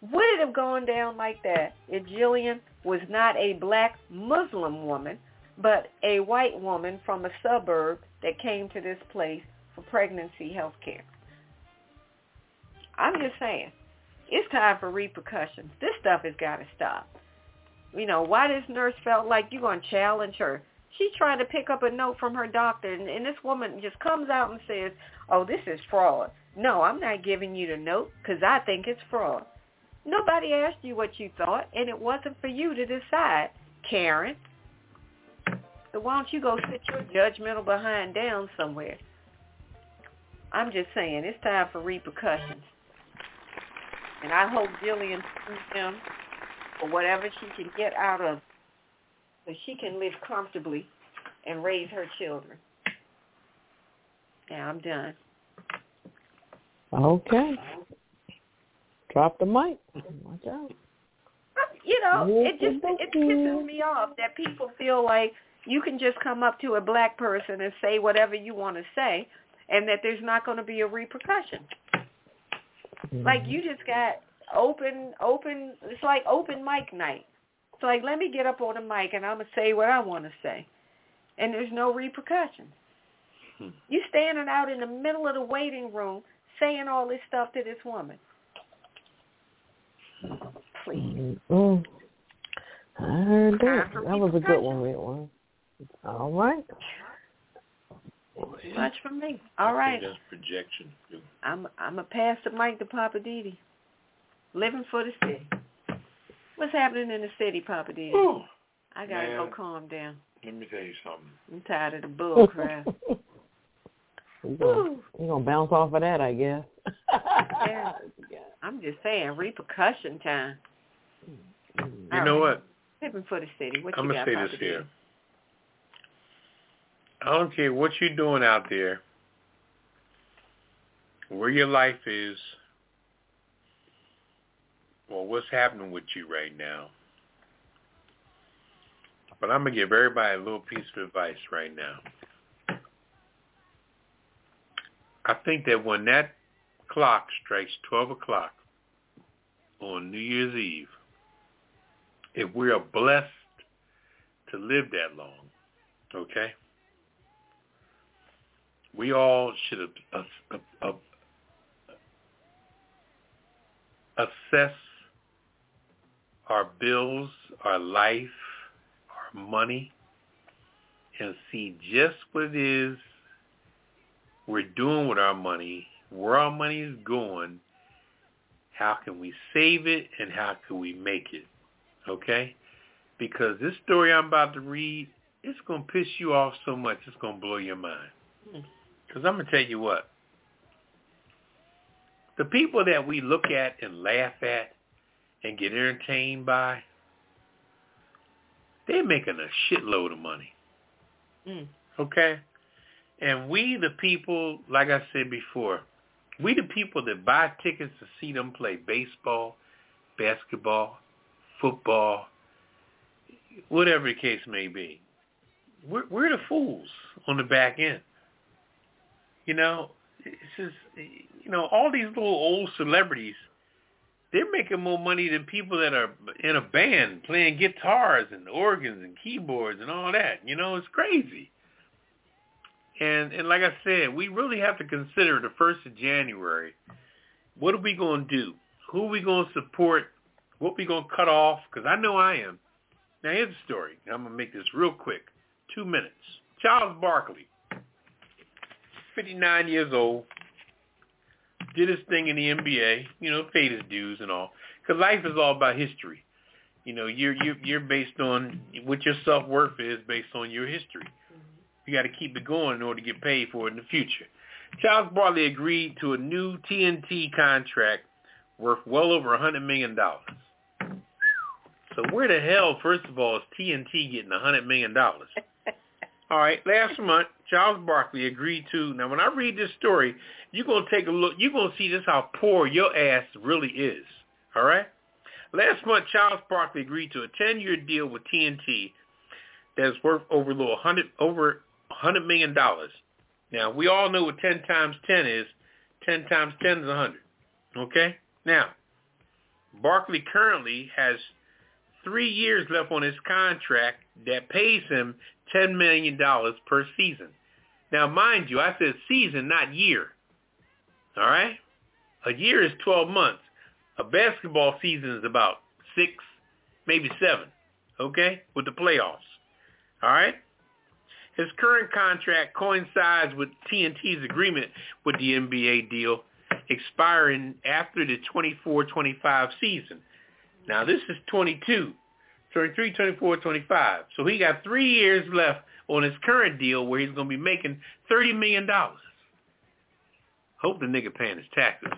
Would it have gone down like that if Jillian was not a black Muslim woman, but a white woman from a suburb that came to this place for pregnancy health care? I'm just saying, it's time for repercussions. This stuff has got to stop. You know, why this nurse felt like you're going to challenge her. She's trying to pick up a note from her doctor, and, and this woman just comes out and says, oh, this is fraud. No, I'm not giving you the note because I think it's fraud. Nobody asked you what you thought, and it wasn't for you to decide, Karen. So why don't you go sit your judgmental behind down somewhere? I'm just saying, it's time for repercussions. And I hope Jillian sues them whatever she can get out of so she can live comfortably and raise her children. Yeah, I'm done. Okay. Drop the mic. Watch out. You know, it just it pisses me off that people feel like you can just come up to a black person and say whatever you want to say and that there's not going to be a repercussion. Like mm-hmm. you just got open open it's like open mic night. It's like let me get up on the mic and I'm going to say what I want to say. And there's no repercussions. Hmm. You standing out in the middle of the waiting room saying all this stuff to this woman. Please. Mm. I heard that. That was a good one, repercussions. Red one. All right. Much for me. All I right. think that's projection. too. I'm I'm a pass the mic to Poppa DD. Living for the city. What's happening in the city, Poppa DD? Whew. I gotta man. go calm down. Let me tell you something. I'm tired of the bull crap. You're gonna, Woo. you gonna bounce off of that, I guess. Yeah. I'm just saying, repercussion time. Hmm. You All know right. what? Living for the city. What I'm you gonna got, say Papa this Didi? here. I don't care what you're doing out there, where your life is, or what's happening with you right now. But I'm gonna give everybody a little piece of advice right now. I think that when that clock strikes 12 o'clock on New Year's Eve, if we are blessed to live that long, okay, we all should assess our bills, our life, our money, and see just what it is we're doing with our money, where our money is going, how can we save it, and how can we make it, okay? Because this story I'm about to read, it's going to piss you off so much, it's going to blow your mind. Because I'm going to tell you what. The people that we look at and laugh at and get entertained by, they're making a shitload of money. Mm. Okay? And we the people, like I said before, we the people that buy tickets to see them play baseball, basketball, football, whatever the case may be. We're, we're the fools on the back end. You know, it's just, you know, all these little old celebrities, they're making more money than people that are in a band playing guitars and organs and keyboards and all that. You know, it's crazy. And and like I said, we really have to consider the first of January. What are we going to do? Who are we going to support? What we going to cut off? Because I know I am. Now here's the story. I'm going to make this real quick. Two minutes. Charles Barkley, 59 years old, did his thing in the NBA. You know, paid his dues and all. Because life is all about history. You know, you're you're you're based on what your self worth is based on your history. You got to keep it going in order to get paid for it in the future. Charles Barkley agreed to a new TNT contract worth well over a hundred million dollars. So where the hell, first of all, is TNT getting a hundred million dollars? All right, last month, Charles Barkley agreed to. Now, when I read this story, you're gonna take a look. You're gonna see just how poor your ass really is. All right. Last month, Charles Barkley agreed to a 10-year deal with TNT that's worth over a little hundred over hundred million dollars. Now we all know what ten times ten is. Ten times ten is a hundred. Okay. Now, Barkley currently has three years left on his contract that pays him ten million dollars per season. Now, mind you, I said season, not year. All right, a A year is 12 months. A basketball season is about six, maybe seven, okay, with the playoffs. All right? His current contract coincides with TNT's agreement with the NBA deal expiring after the 24-25 season. Now, this is 22, 23, 24, 25. So he got three years left on his current deal where he's going to be making $30 million. Hope the nigga paying his taxes.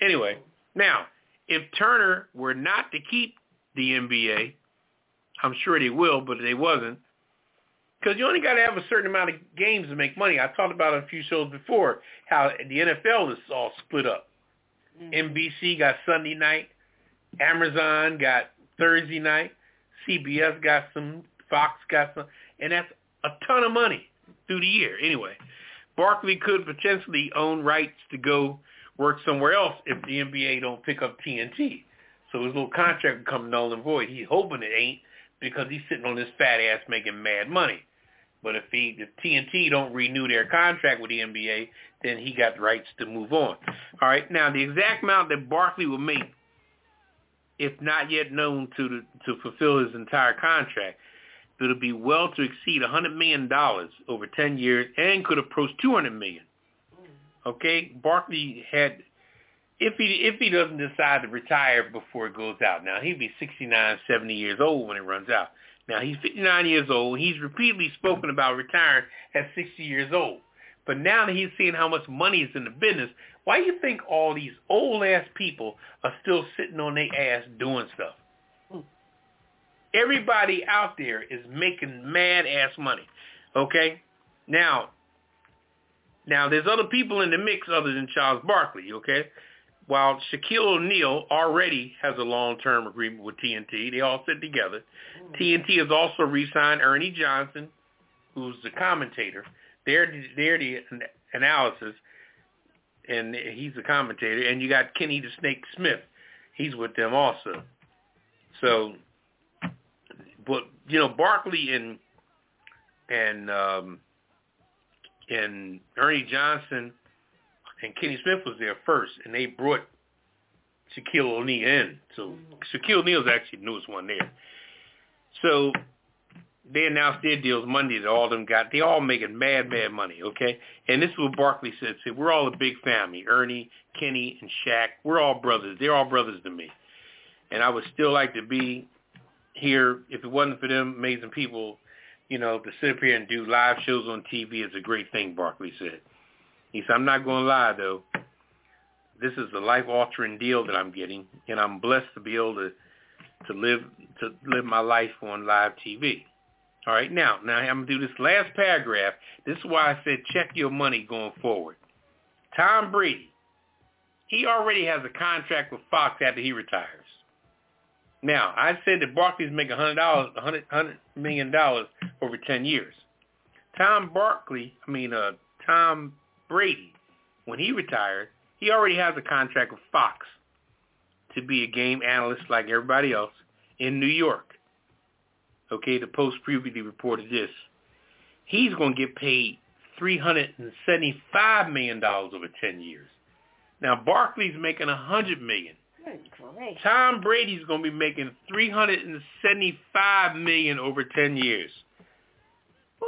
Anyway, now, if Turner were not to keep the NBA, I'm sure they will, but they wasn't, because you only got to have a certain amount of games to make money. I talked about it a few shows before how the NFL is all split up. Mm-hmm. NBC got Sunday night, Amazon got Thursday night, CBS got some, Fox got some, and that's a ton of money through the year. Anyway, Barkley could potentially own rights to go work somewhere else if the NBA don't pick up TNT. So his little contract would come null and void. He's hoping it ain't because he's sitting on this fat ass making mad money. But if he if TNT don't renew their contract with the NBA, then he got rights to move on. All right. Now the exact amount that Barkley will make, if not yet known to to fulfill his entire contract, it'll be well to exceed $100 million over 10 years and could approach 200 million. Okay, Barkley had, if he if he doesn't decide to retire before it goes out, now he'd be 69, 70 years old when it runs out. Now he's 59 years old. He's repeatedly spoken about retiring at 60 years old. But now that he's seeing how much money is in the business, why you think all these old ass people are still sitting on their ass doing stuff? Everybody out there is making mad ass money. Okay? Now, now there's other people in the mix other than Charles Barkley, okay? while Shaquille O'Neal already has a long-term agreement with TNT, they all sit together. TNT has also re-signed Ernie Johnson, who's the commentator. They're they're the analysis, and he's the commentator. And you got Kenny the Snake Smith, he's with them also. So, but you know Barkley and and um, and Ernie Johnson and Kenny Smith was there first, and they brought Shaquille O'Neal in. So mm-hmm. Shaquille O'Neal's actually the newest one there. So they announced their deals Monday that all them got. They all making mad, mad money, okay? And this is what Barkley said. Said we're all a big family. Ernie, Kenny, and Shaq. We're all brothers. They're all brothers to me. And I would still like to be here if it wasn't for them amazing people. You know, to sit up here and do live shows on TV is a great thing. Barkley said. He said, I'm not going to lie, though. This is a life-altering deal that I'm getting, and I'm blessed to be able to to live to live my life on live TV. All right, now, now I'm going to do this last paragraph. This is why I said check your money going forward. Tom Brady, he already has a contract with Fox after he retires. Now, I said that Barkley's making $100, $100, $100 million over 10 years. Tom Barkley, I mean, uh, Tom Brady, when he retired, he already has a contract with Fox to be a game analyst like everybody else in New York. Okay, the Post previously reported this. He's going to get paid $375 million over 10 years. Now, Barkley's making $100 million. Tom Brady's going to be making 375 million over 10 years.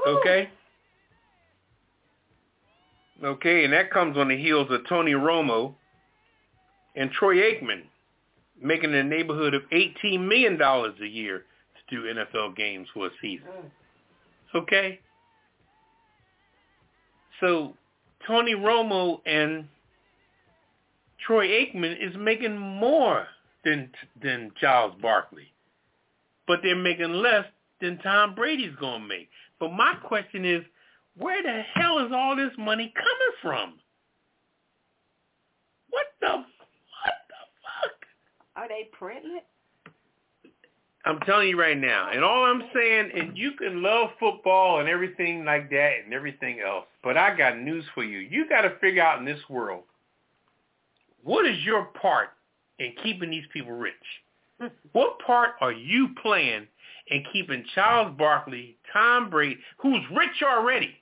Okay? Okay, and that comes on the heels of Tony Romo and Troy Aikman making in the neighborhood of $18 million a year do NFL games for a season. Okay? So Tony Romo and Troy Aikman is making more than than Charles Barkley. But they're making less than Tom Brady's going to make. But my question is, where the hell is all this money coming from? What the what the fuck? Are they printing it? I'm telling you right now, and all I'm saying, and you can love football and everything like that and everything else, but I got news for you. You got to figure out in this world, what is your part in keeping these people rich? what part are you playing in keeping Charles Barkley, Tom Brady, who's rich already,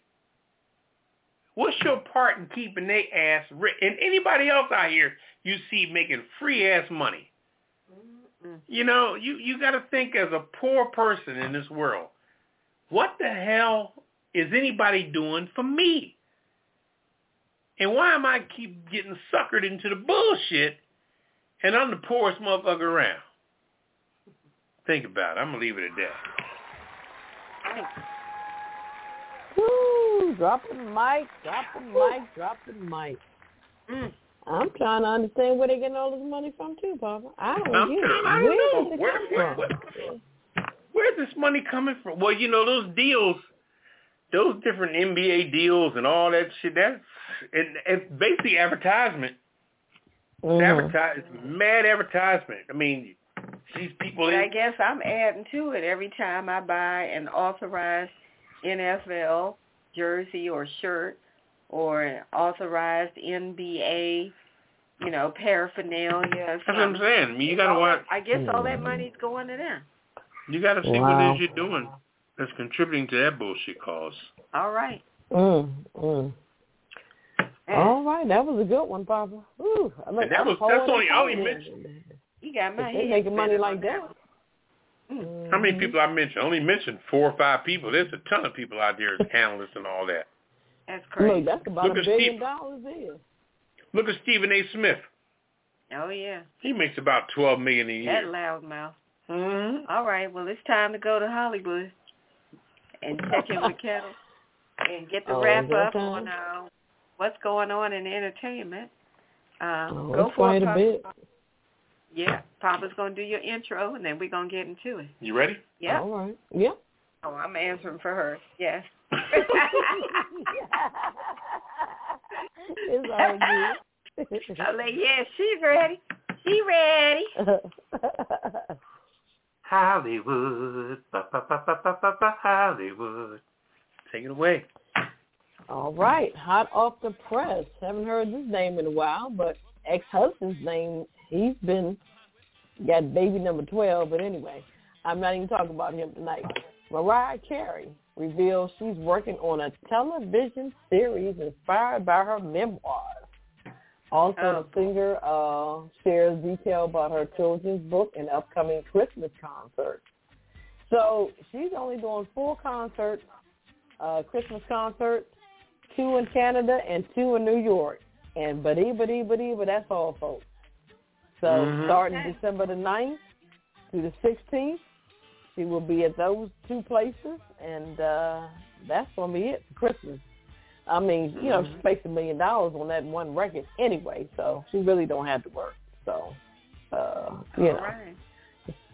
What's your part in keeping their ass rich? And anybody else out here you see making free ass money? You know, you you got to think as a poor person in this world. What the hell is anybody doing for me? And why am I keep getting suckered into the bullshit and I'm the poorest motherfucker around? Think about it. I'm going to leave it at that. Woo! Drop the mic, drop the mic, drop the mic. Mm. I'm trying to understand where they're getting all this money from too, Poppa. I don't I'm get trying- I don't Where know. does it Where- come where- from? Where's this money coming from? Well, you know, those deals, those different NBA deals and all that shit, that's, it, it's basically advertisement. It's Mhm. advertise, it's mad advertisement. I mean, these people, But I guess I'm adding to it every time I buy an authorized NFL jersey or shirt or an authorized NBA, you know, paraphernalia. that's what I'm saying. I mean, you gotta watch, I guess all that money's going to them. you gotta see what it Wow. is you're doing that's contributing to that bullshit cause. All right. Mm, mm. Eh, All right, that was a good one, Poppa. Ooh, look, And that was- that's only- I only mentioned- You got my If they head making money like on that. Mm. How many people I mentioned? I only mentioned four or five people. There's a ton of people out there as analysts and all that. That's Look, crazy. that's about Look a at billion Steve. dollars there. Look at Stephen A. Smith. Oh yeah, He makes about twelve million a year. that year. loudmouth. Mm-hmm. All right, well it's time to go to Hollywood and check in with Ketel and get the Oh, wrap is that up on uh, what's going on in entertainment. Uh, Oh, go it's for quite it, a Poppa. bit. Yeah, Poppa's gonna do your intro and then we're gonna get into it. You ready? Yeah. All right. Yeah. Oh, I'm answering for her. Yes. it's all good. I'm like, yeah, she's ready. She ready. Hollywood, ba, ba, ba, ba, ba, ba, ba, Hollywood. Take it away. All right, hot off the press. Haven't heard this name in a while, but ex-husband's name, he's been, got baby number 12, but anyway, I'm not even talking about him tonight. Mariah Carey reveals she's working on a television series inspired by her memoirs. Also, Oh. the singer uh, shares detail about her children's book and upcoming Christmas concert. So she's only doing four concerts, uh, Christmas concerts, two in Canada and two in New York. And but but but that's all, folks. So Mhm. starting December the 9th through the 16th, she will be at those two places, and uh, that's going to be it for Christmas. I mean, you know, she makes a million dollars on that one record anyway, so she really don't have to work. So, uh, you All know, right.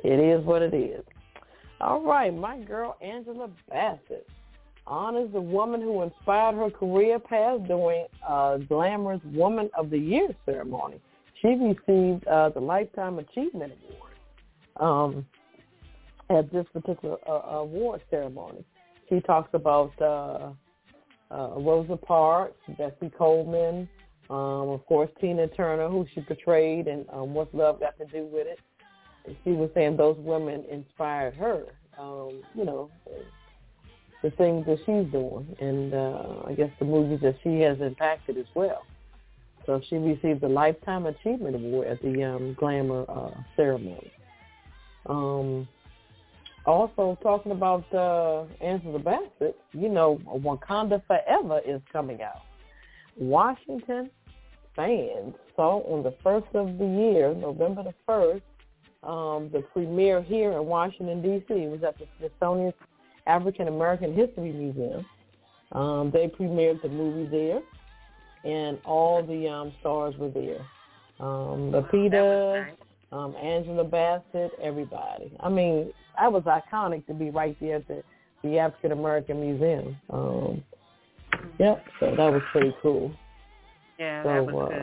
it is what it is. All right, my girl Angela Bassett honors the woman who inspired her career path during uh, Glamorous Woman of the Year ceremony. She received uh, the Lifetime Achievement Award um, at this particular uh, award ceremony. She talks about uh, uh, Rosa Parks, Bessie Coleman, um, of course Tina Turner, who she portrayed, and um, Love Got to Do with It she was saying those women inspired her. Um, you know, the things that she's doing, and uh, I guess the movies that she has impacted as well. So she received the Lifetime Achievement Award at the um, Glamour uh, ceremony. Um, also talking about uh, Angela Bassett, you know, Wakanda Forever is coming out. Washington fans saw on the first of the year, November the first, um, the premiere here in Washington, D.C. It was at the Smithsonian African American History Museum. Um, they premiered the movie there, and all the um, stars were there. Um, Lupita, nice. Um, Angela Bassett, everybody. I mean, I was iconic to be right there at the, the African American Museum. Um, yep, so that was pretty cool. Yeah, So, that was uh,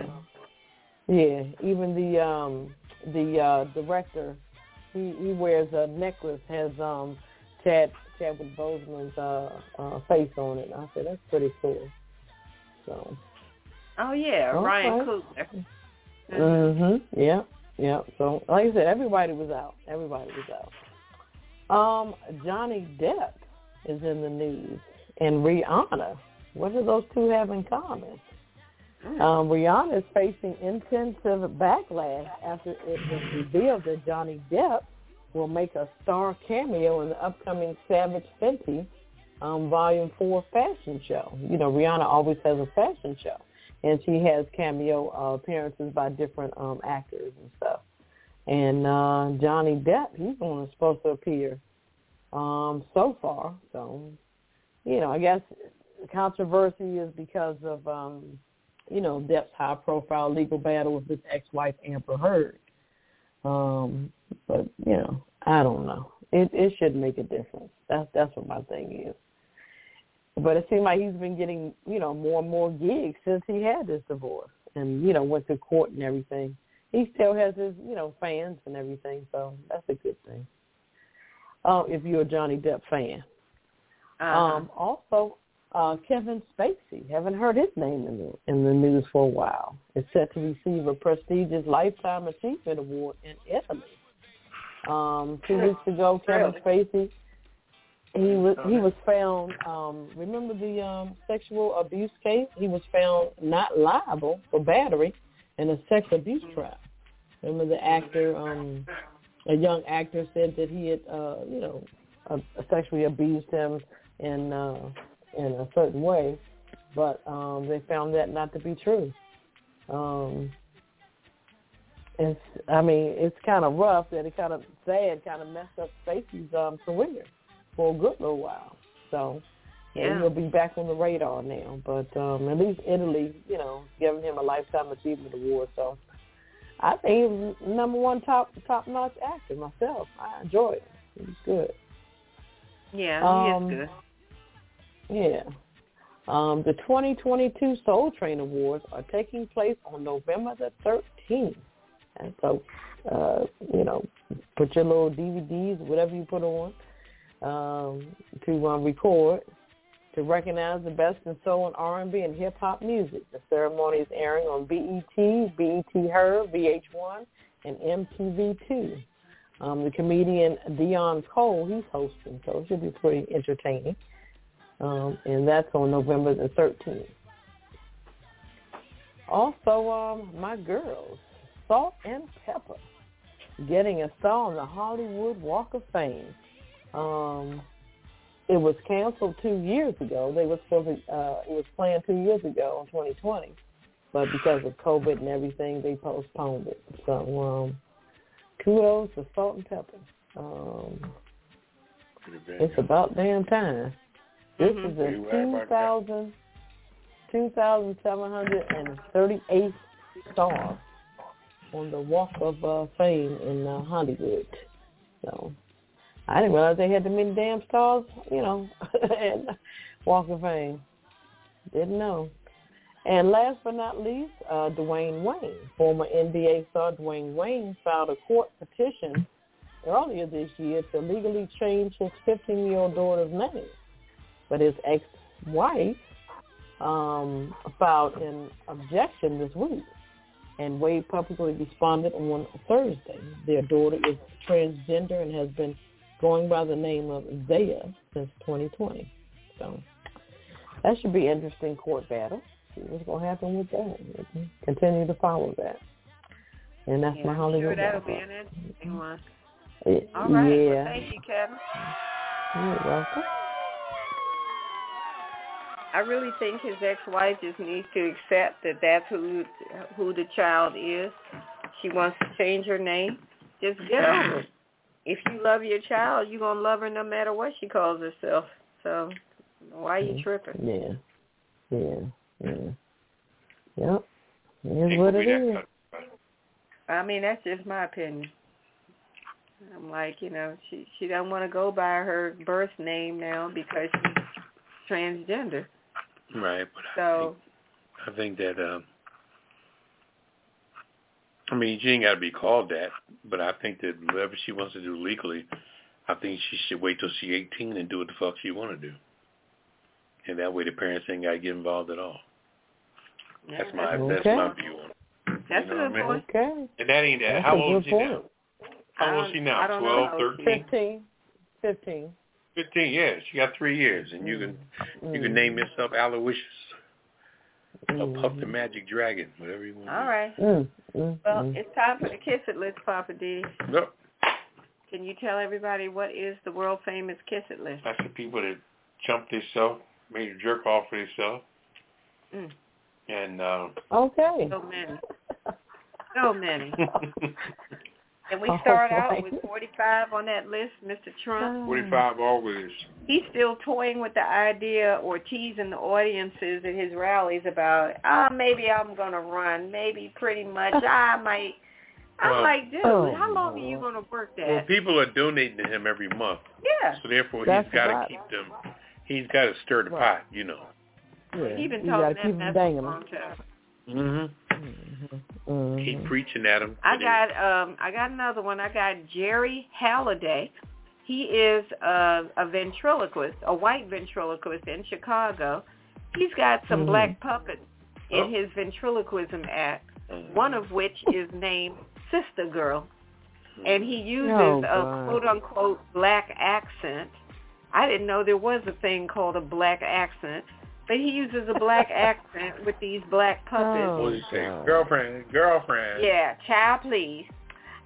good. yeah, even the um the uh director he he wears a necklace has um Chad Chadwick Boseman's uh uh face on it. I said that's pretty cool. So Oh yeah, Okay. Ryan Coogler. mhm. Yeah, yeah. So like I said, everybody was out. Everybody was out. Um, Johnny Depp is in the news and Rihanna What do those two have in common? Mm. Um, Rihanna is facing intensive backlash after it was revealed that Johnny Depp will make a star cameo in the upcoming Savage Fenty um, Volume 4 fashion show. You know, Rihanna always has a fashion show, and she has cameo uh, appearances by different um, actors and stuff. And uh, Johnny Depp, he's the one supposed to appear um, so far. So, you know, I guess controversy is because of, um, you know, Depp's high-profile legal battle with his ex-wife Amber Heard. Um, but you know, I don't know. It it should make a difference. That's that's what my thing is. But it seems like he's been getting you know more and more gigs since he had this divorce, and you know went to court and everything. He still has his you know fans and everything, so that's a good thing. Uh, if you're a Johnny Depp fan. Uh-huh. Um, also, uh, Kevin Spacey. Haven't heard his name in the in the news for a while. Is set to receive a prestigious Lifetime Achievement Award in Italy. Um, two weeks ago, Kevin Spacey he was he was found. Um, remember the um, sexual abuse case? He was found not liable for battery in a sex abuse trial. Remember the actor, um, a young actor, said that he had, uh, you know, uh, sexually abused him in uh, in a certain way, but um, they found that not to be true. Um, it's, I mean, it's kind of rough that it kind of sad, kind of messed up Spacey's um, career for a good little while. So yeah. He'll be back on the radar now. But um, at least Italy, you know, giving him a lifetime achievement award. So I think he was number one top top notch actor myself. I enjoyed it. Was good. Yeah, Um, he is good. Yeah. Um, the 2022 Soul Train Awards are taking place on November the 13th. And so, uh, you know, put your little DVDs, whatever you put on, um, to um, record to recognize the best in soul and R&B and hip hop music. The ceremony is airing on BET, BET Her, VH1, and MTV2. Um, the comedian Deon Cole, he's hosting, so it should be pretty entertaining. Um, and that's on November the 13th. Also, um, my girls, Salt and Pepper, getting a star on the Hollywood Walk of Fame. Um, it was canceled two years ago. They were supposed to, uh, it was planned two years ago in 2020, but because of COVID and everything, they postponed it. So, um, kudos to Salt-N-Pepa. Um, it's about damn time. This Mhm. is a You right about that. 2,000, 2,738 star on the Walk of uh, Fame in uh, Hollywood. So I didn't realize they had that many damn stars, you know, and Walk of Fame. Didn't know. And last but not least, uh, Dwayne Wayne, former NBA star Dwayne Wayne, filed a court petition earlier this year to legally change his 15-year-old daughter's name. But his ex-wife um, filed an objection this week, and Wade publicly responded on Thursday. Their daughter is transgender and has been going by the name of Zaya since 2020. So that should be an interesting court battle. See what's going to happen with that. Continue to follow that. And that's yeah, my Hollywood. sure that'll be an interesting one. It- All right. Yeah. Well, thank you, Kevin. You're welcome. I really think his ex-wife just needs to accept that that's who who the child is. She wants to change her name. Just get over it. If you love your child, you're gonna love her no matter what she calls herself. So why are you tripping? Yeah. Yeah. Yeah. Yep. It is what gonna it be that is. kind of- I mean, that's just my opinion. I'm like, you know, she she doesn't want to go by her birth name now because she's transgender. Right, but I So think, I think that um I mean, she ain't got to be called that, but I think that whatever she wants to do legally, I think she should wait till she's 18 and do what the fuck she want to do. And that way the parents ain't got to get involved at all. yeah, That's my Okay. that's my view on it. That's you know a what I good mean? point. Okay. And that ain't that. That's How old is good she now? How old is she now? I don't know Twelve, how old she is. thirteen? Fifteen. Fifteen. Fifteen, yeah. She got three years, and you can you can mm. name yourself Aloysius, or Puff the Magic Dragon, whatever you want. All right. Mm, mm, Well, mm. it's time for the Kiss It list, Poppa D. Yep. Can you tell everybody what is the world famous Kiss It list? That's the people that jumped themselves, made a jerk off for themselves, Mm. and uh, Okay. So many. So many. And we Oh, start out with 45 on that list, Mr. Trump. forty-five always. He's still toying with the idea or teasing the audiences at his rallies about, ah, maybe I'm going to run. Maybe pretty much I might. I'm Well- like, dude, Oh, how long are you going to work that? Well, people are donating to him every month, Yeah. so therefore That's he's got to keep them. He's got to stir the Right. pot, you know. Yeah. He's been gotta talking keep that mess them for a long time. Mm-hmm. Mhm. Keep preaching at him. I got um I got another one. I got Jerry Halliday. He is a, a ventriloquist, a white ventriloquist in Chicago. He's got some Mhm. black puppets in Oh. his ventriloquism act, Mhm. one of which is named Sister Girl. And he uses Oh, a quote unquote black accent. I didn't know there was a thing called a black accent. But he uses a black accent with these black puppets. Oh. What do you say? Girlfriend, girlfriend. Yeah, child, please.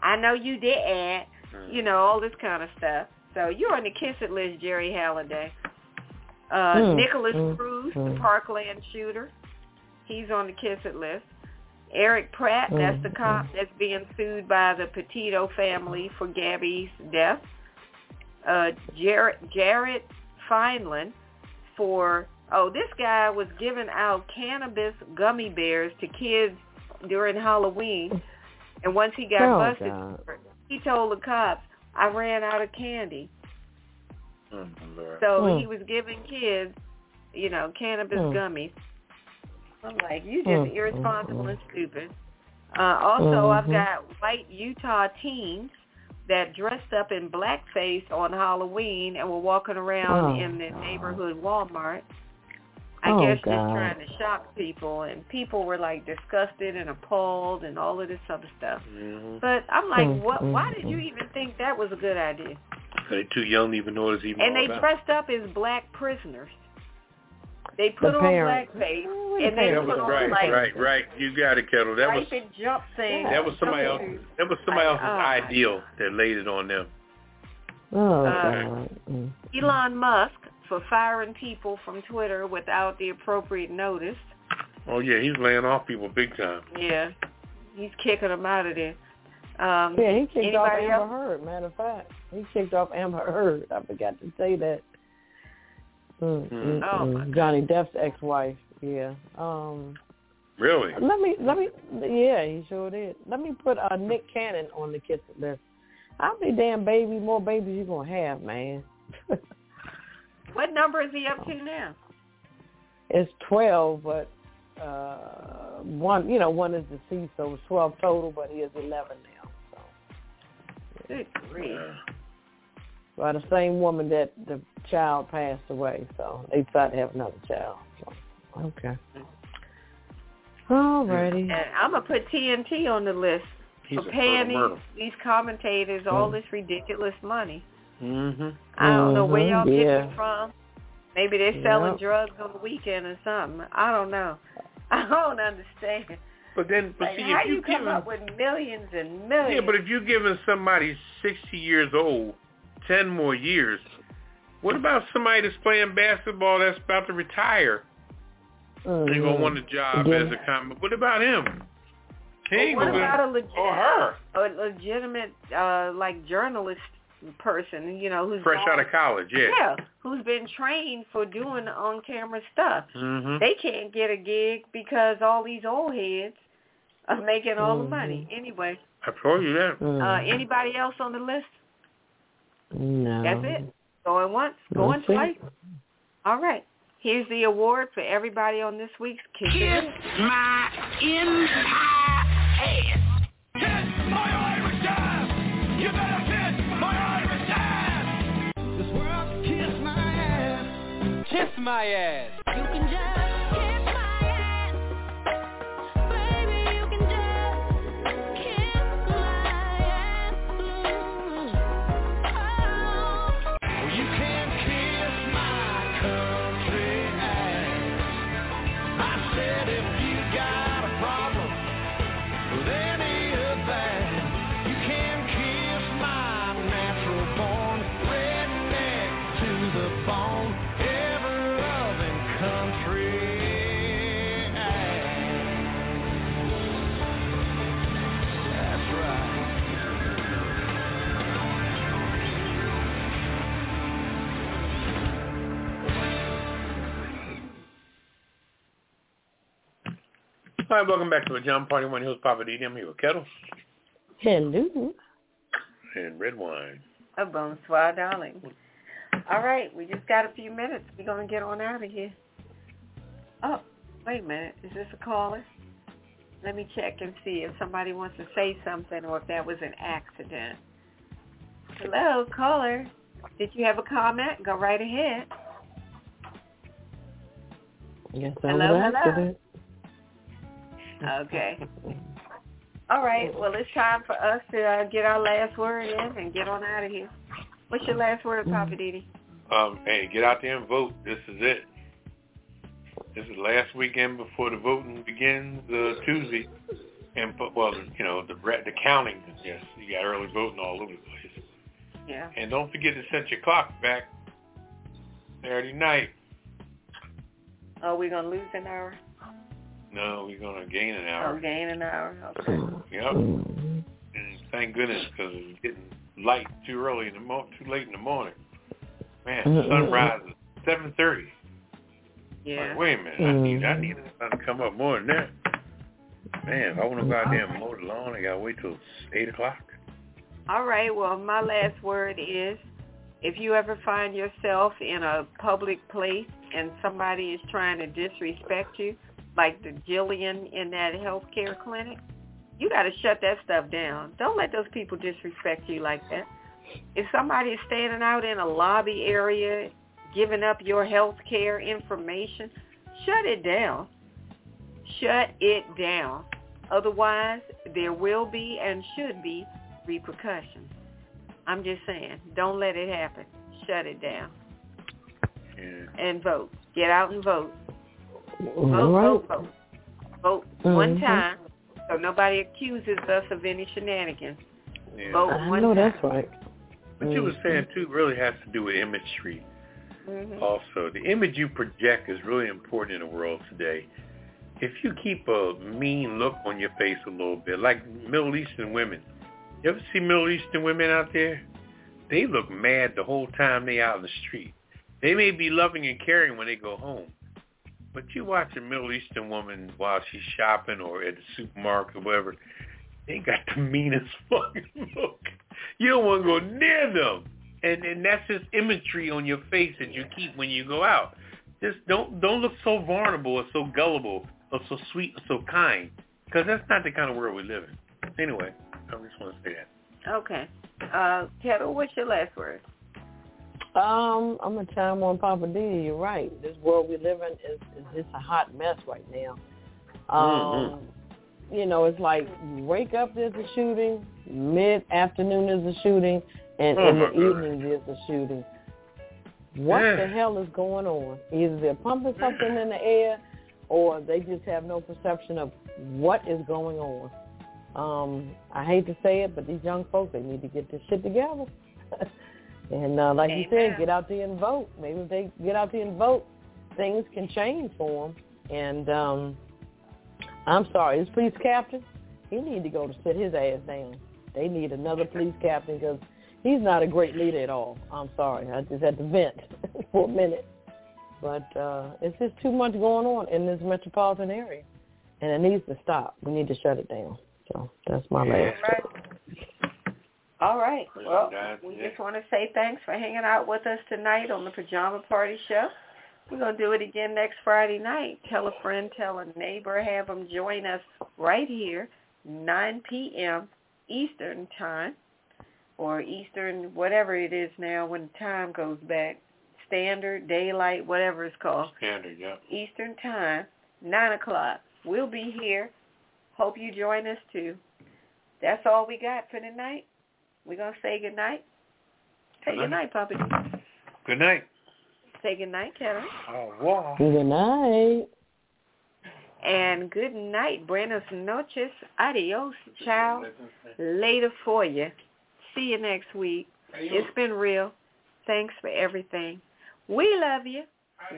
I know you didn't. Mhm. You know, all this kind of stuff. So you're on the Kiss It list, Jerry Halliday. Uh, Mm, Nicholas mm, Cruz, mm. the Parkland shooter. He's on the Kiss It list. Eric Pratt, that's Mm, the cop that's being sued by the Petito family for Gabby's death. Uh, Jared, Jared Feinland for, oh, this guy was giving out cannabis gummy bears to kids during Halloween. And once he got Oh, busted, God. he told the cops, I ran out of candy. Lord. So Hmm. he was giving kids, you know, cannabis Hmm. gummies. I'm like, you just irresponsible hmm, and stupid. Uh, also, I've Mhm. got white Utah teens that dressed up in blackface on Halloween and were walking around Oh, in the God. neighborhood Walmart. I Oh, guess just God. trying to shock people, and people were like disgusted and appalled and all of this other stuff. Mhm. But I'm like, Mm, what? Why did you even think that was a good idea? They're too young to even know what it's even And they about. dressed up as black prisoners. They put The on parents. blackface Oh, and they That put was on right, like right, right. You got it, Ketel. That was striped jump thing. that was somebody else. That was somebody Like, else's oh, ideal that laid it on them. Oh, Uh, God. Mm. Elon Musk for firing people from Twitter without the appropriate notice. Oh yeah, he's laying off people big time. Yeah, he's kicking them out of there. Um, Yeah, he kicked off anybody Amber else? Heard. Matter of fact, he kicked off Amber Heard. I forgot to say that. Mm, Hmm. mm, Oh, my mm. Johnny Depp's ex-wife. Yeah. Um. Really? Let me. Let me. Yeah, he sure did. Let me put uh, Nick Cannon on the kiss it list. How many damn baby more babies you gonna have, man? What number is he up to now? it's twelve, but uh one. You know, one is deceased, so it's twelve total, but he is eleven now. So. Good grief. By the same woman that the child passed away. So they decided to have another child. So okay. Alrighty. And I'm gonna put TNT on the list He's for paying these, these commentators all Mm. this ridiculous money. Mm-hmm. I don't know where Mhm, y'all get yeah. it from. Maybe they're selling Yep. drugs on the weekend or something. I don't know. I don't understand. But then, but Like, see, how if you you come give up with millions and millions? yeah, but if you're giving somebody 60 years old 10 more years, what about somebody that's playing basketball that's about to retire? Mhm. They're gonna want a job Yeah. as a comment. What about him? He Well, what gonna- about a legit, or her, a legitimate uh like journalist person? You know, who's fresh gone- out of college? Yeah. yeah, who's been trained for doing on camera stuff. Mm-hmm. They can't get a gig because all these old heads are making all the Mhm. money. Anyway, I told you that. Mhm. uh anybody else on the list? no. That's it. Going once, going That's it. twice. All right. Here's the award for everybody on this week's Kiss It List. my entire ass. Kiss my ass. All right, welcome back to the Pajama Party One Hills Poppa D. I'm here with Ketel Hello. and Redwine. A bonsoir, darling. All right, we just got a few minutes. We're going to get on out of here. Oh, wait a minute. Is this a caller? Let me check and see if somebody wants to say something or if that was an accident. Hello, caller. Did you have a comment? Go right ahead. Yes, I Hello, hello. Okay. All right. Well, it's time for us to uh, get our last word in and get on out of here. What's your last word, Poppa DD? Um, hey, get out there and vote. This is it. This is last weekend before the voting begins, uh, Tuesday. And well, you know the the counting. Yes, you got early voting all over the place. Yeah. And don't forget to set your clock back Saturday night. Oh, we're gonna lose an hour. No, we're gonna gain an hour. Oh, hour. gain an hour. Okay. Yep. And thank goodness because it's getting light too early in the mo- too late in the morning. Man, the sun Mm-mm. rises at seven thirty. Yeah. Like, wait a minute, I need I need the sun to come up more than that. Man, if I want to go out there and mow the lawn, I gotta wait till eight o'clock. All right. Well, my last word is, if you ever find yourself in a public place and somebody is trying to disrespect you, like the Jillian in that healthcare clinic, you got to shut that stuff down. Don't let those people disrespect you like that. If somebody is standing out in a lobby area giving up your health care information, shut it down. Shut it down. Otherwise, there will be and should be repercussions. I'm just saying, don't let it happen. Shut it down Yeah. and vote. Get out and vote. All Vote, right. vote, vote. Vote one Mhm. time so nobody accuses us of any shenanigans. yeah. Vote I one know time. that's right. What you were saying too really has to do with imagery. Mhm. Also, the image you project is really important in the world today. If you keep a mean look on your face a little bit, like Middle Eastern women, you ever see Middle Eastern women out there? They look mad the whole time they out in the street. They may be loving and caring when they go home, but you watch a Middle Eastern woman while she's shopping or at the supermarket or whatever, they got the meanest fucking look. You don't want to go near them. And and that's just imagery on your face that you keep when you go out. Just don't don't look so vulnerable or so gullible or so sweet or so kind, because that's not the kind of world we live in. Anyway, I just want to say that. Okay. Uh, Ketel, what's your last word? Um, I'm gonna chime on Poppa D. You're right. This world we live in is, is just a hot mess right now. Um, you know, it's like you wake up there's a shooting, mid afternoon there's a shooting, and Oh, in the evening there's a shooting. What Yeah. the hell is going on? Either they're pumping something in the air, or they just have no perception of what is going on. Um, I hate to say it, but these young folks they need to get this shit together. and uh, like you said, get out there and vote. Maybe if they get out there and vote, things can change for them. And um, I'm sorry, his police captain, he need to go to sit his ass down. They need another police captain because he's not a great leader at all. I'm sorry, I just had to vent for a minute. But uh, it's just too much going on in this metropolitan area, and it needs to stop. We need to shut it down. So that's my Yeah. last. Right. All right. Well, we just want to say thanks for hanging out with us tonight on the Pajama Party Show. We're going to do it again next Friday night. Tell a friend, tell a neighbor, have them join us right here, 9 p.m. Eastern Time, or Eastern, whatever it is now when time goes back, standard, daylight, whatever it's called. Standard, yeah. Eastern Time, 9 o'clock. We'll be here. Hope you join us too. That's all we got for tonight. We're going to say goodnight. Say Good goodnight, Poppa. Good night. Say goodnight, Kevin. Oh, wow. Good night. And good night. Buenos noches. Adios. Ciao. Later for you. See you next week. It's been real. Thanks for everything. We love you.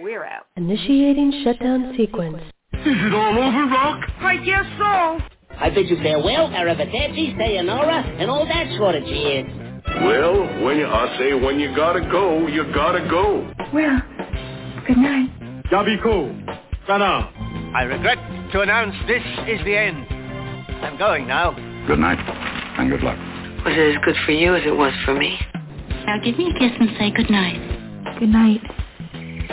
We're out. Initiating shutdown sequence. Is it all over, Rock? I guess so. I bid you farewell, arrivederci, sayonara, and all that sort of jazz. Well, when you, I say when you gotta go, you gotta go. Well, good night. Yabiku, Sana. I regret to announce this is the end. I'm going now. Good night, and good luck. Was it as good for you as it was for me? Now give me a kiss and say good night. Good night.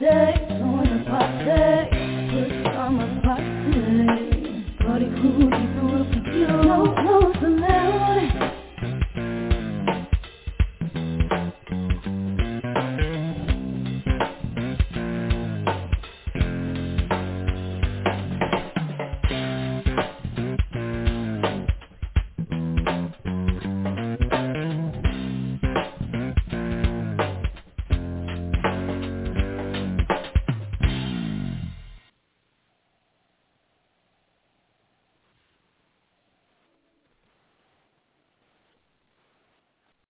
say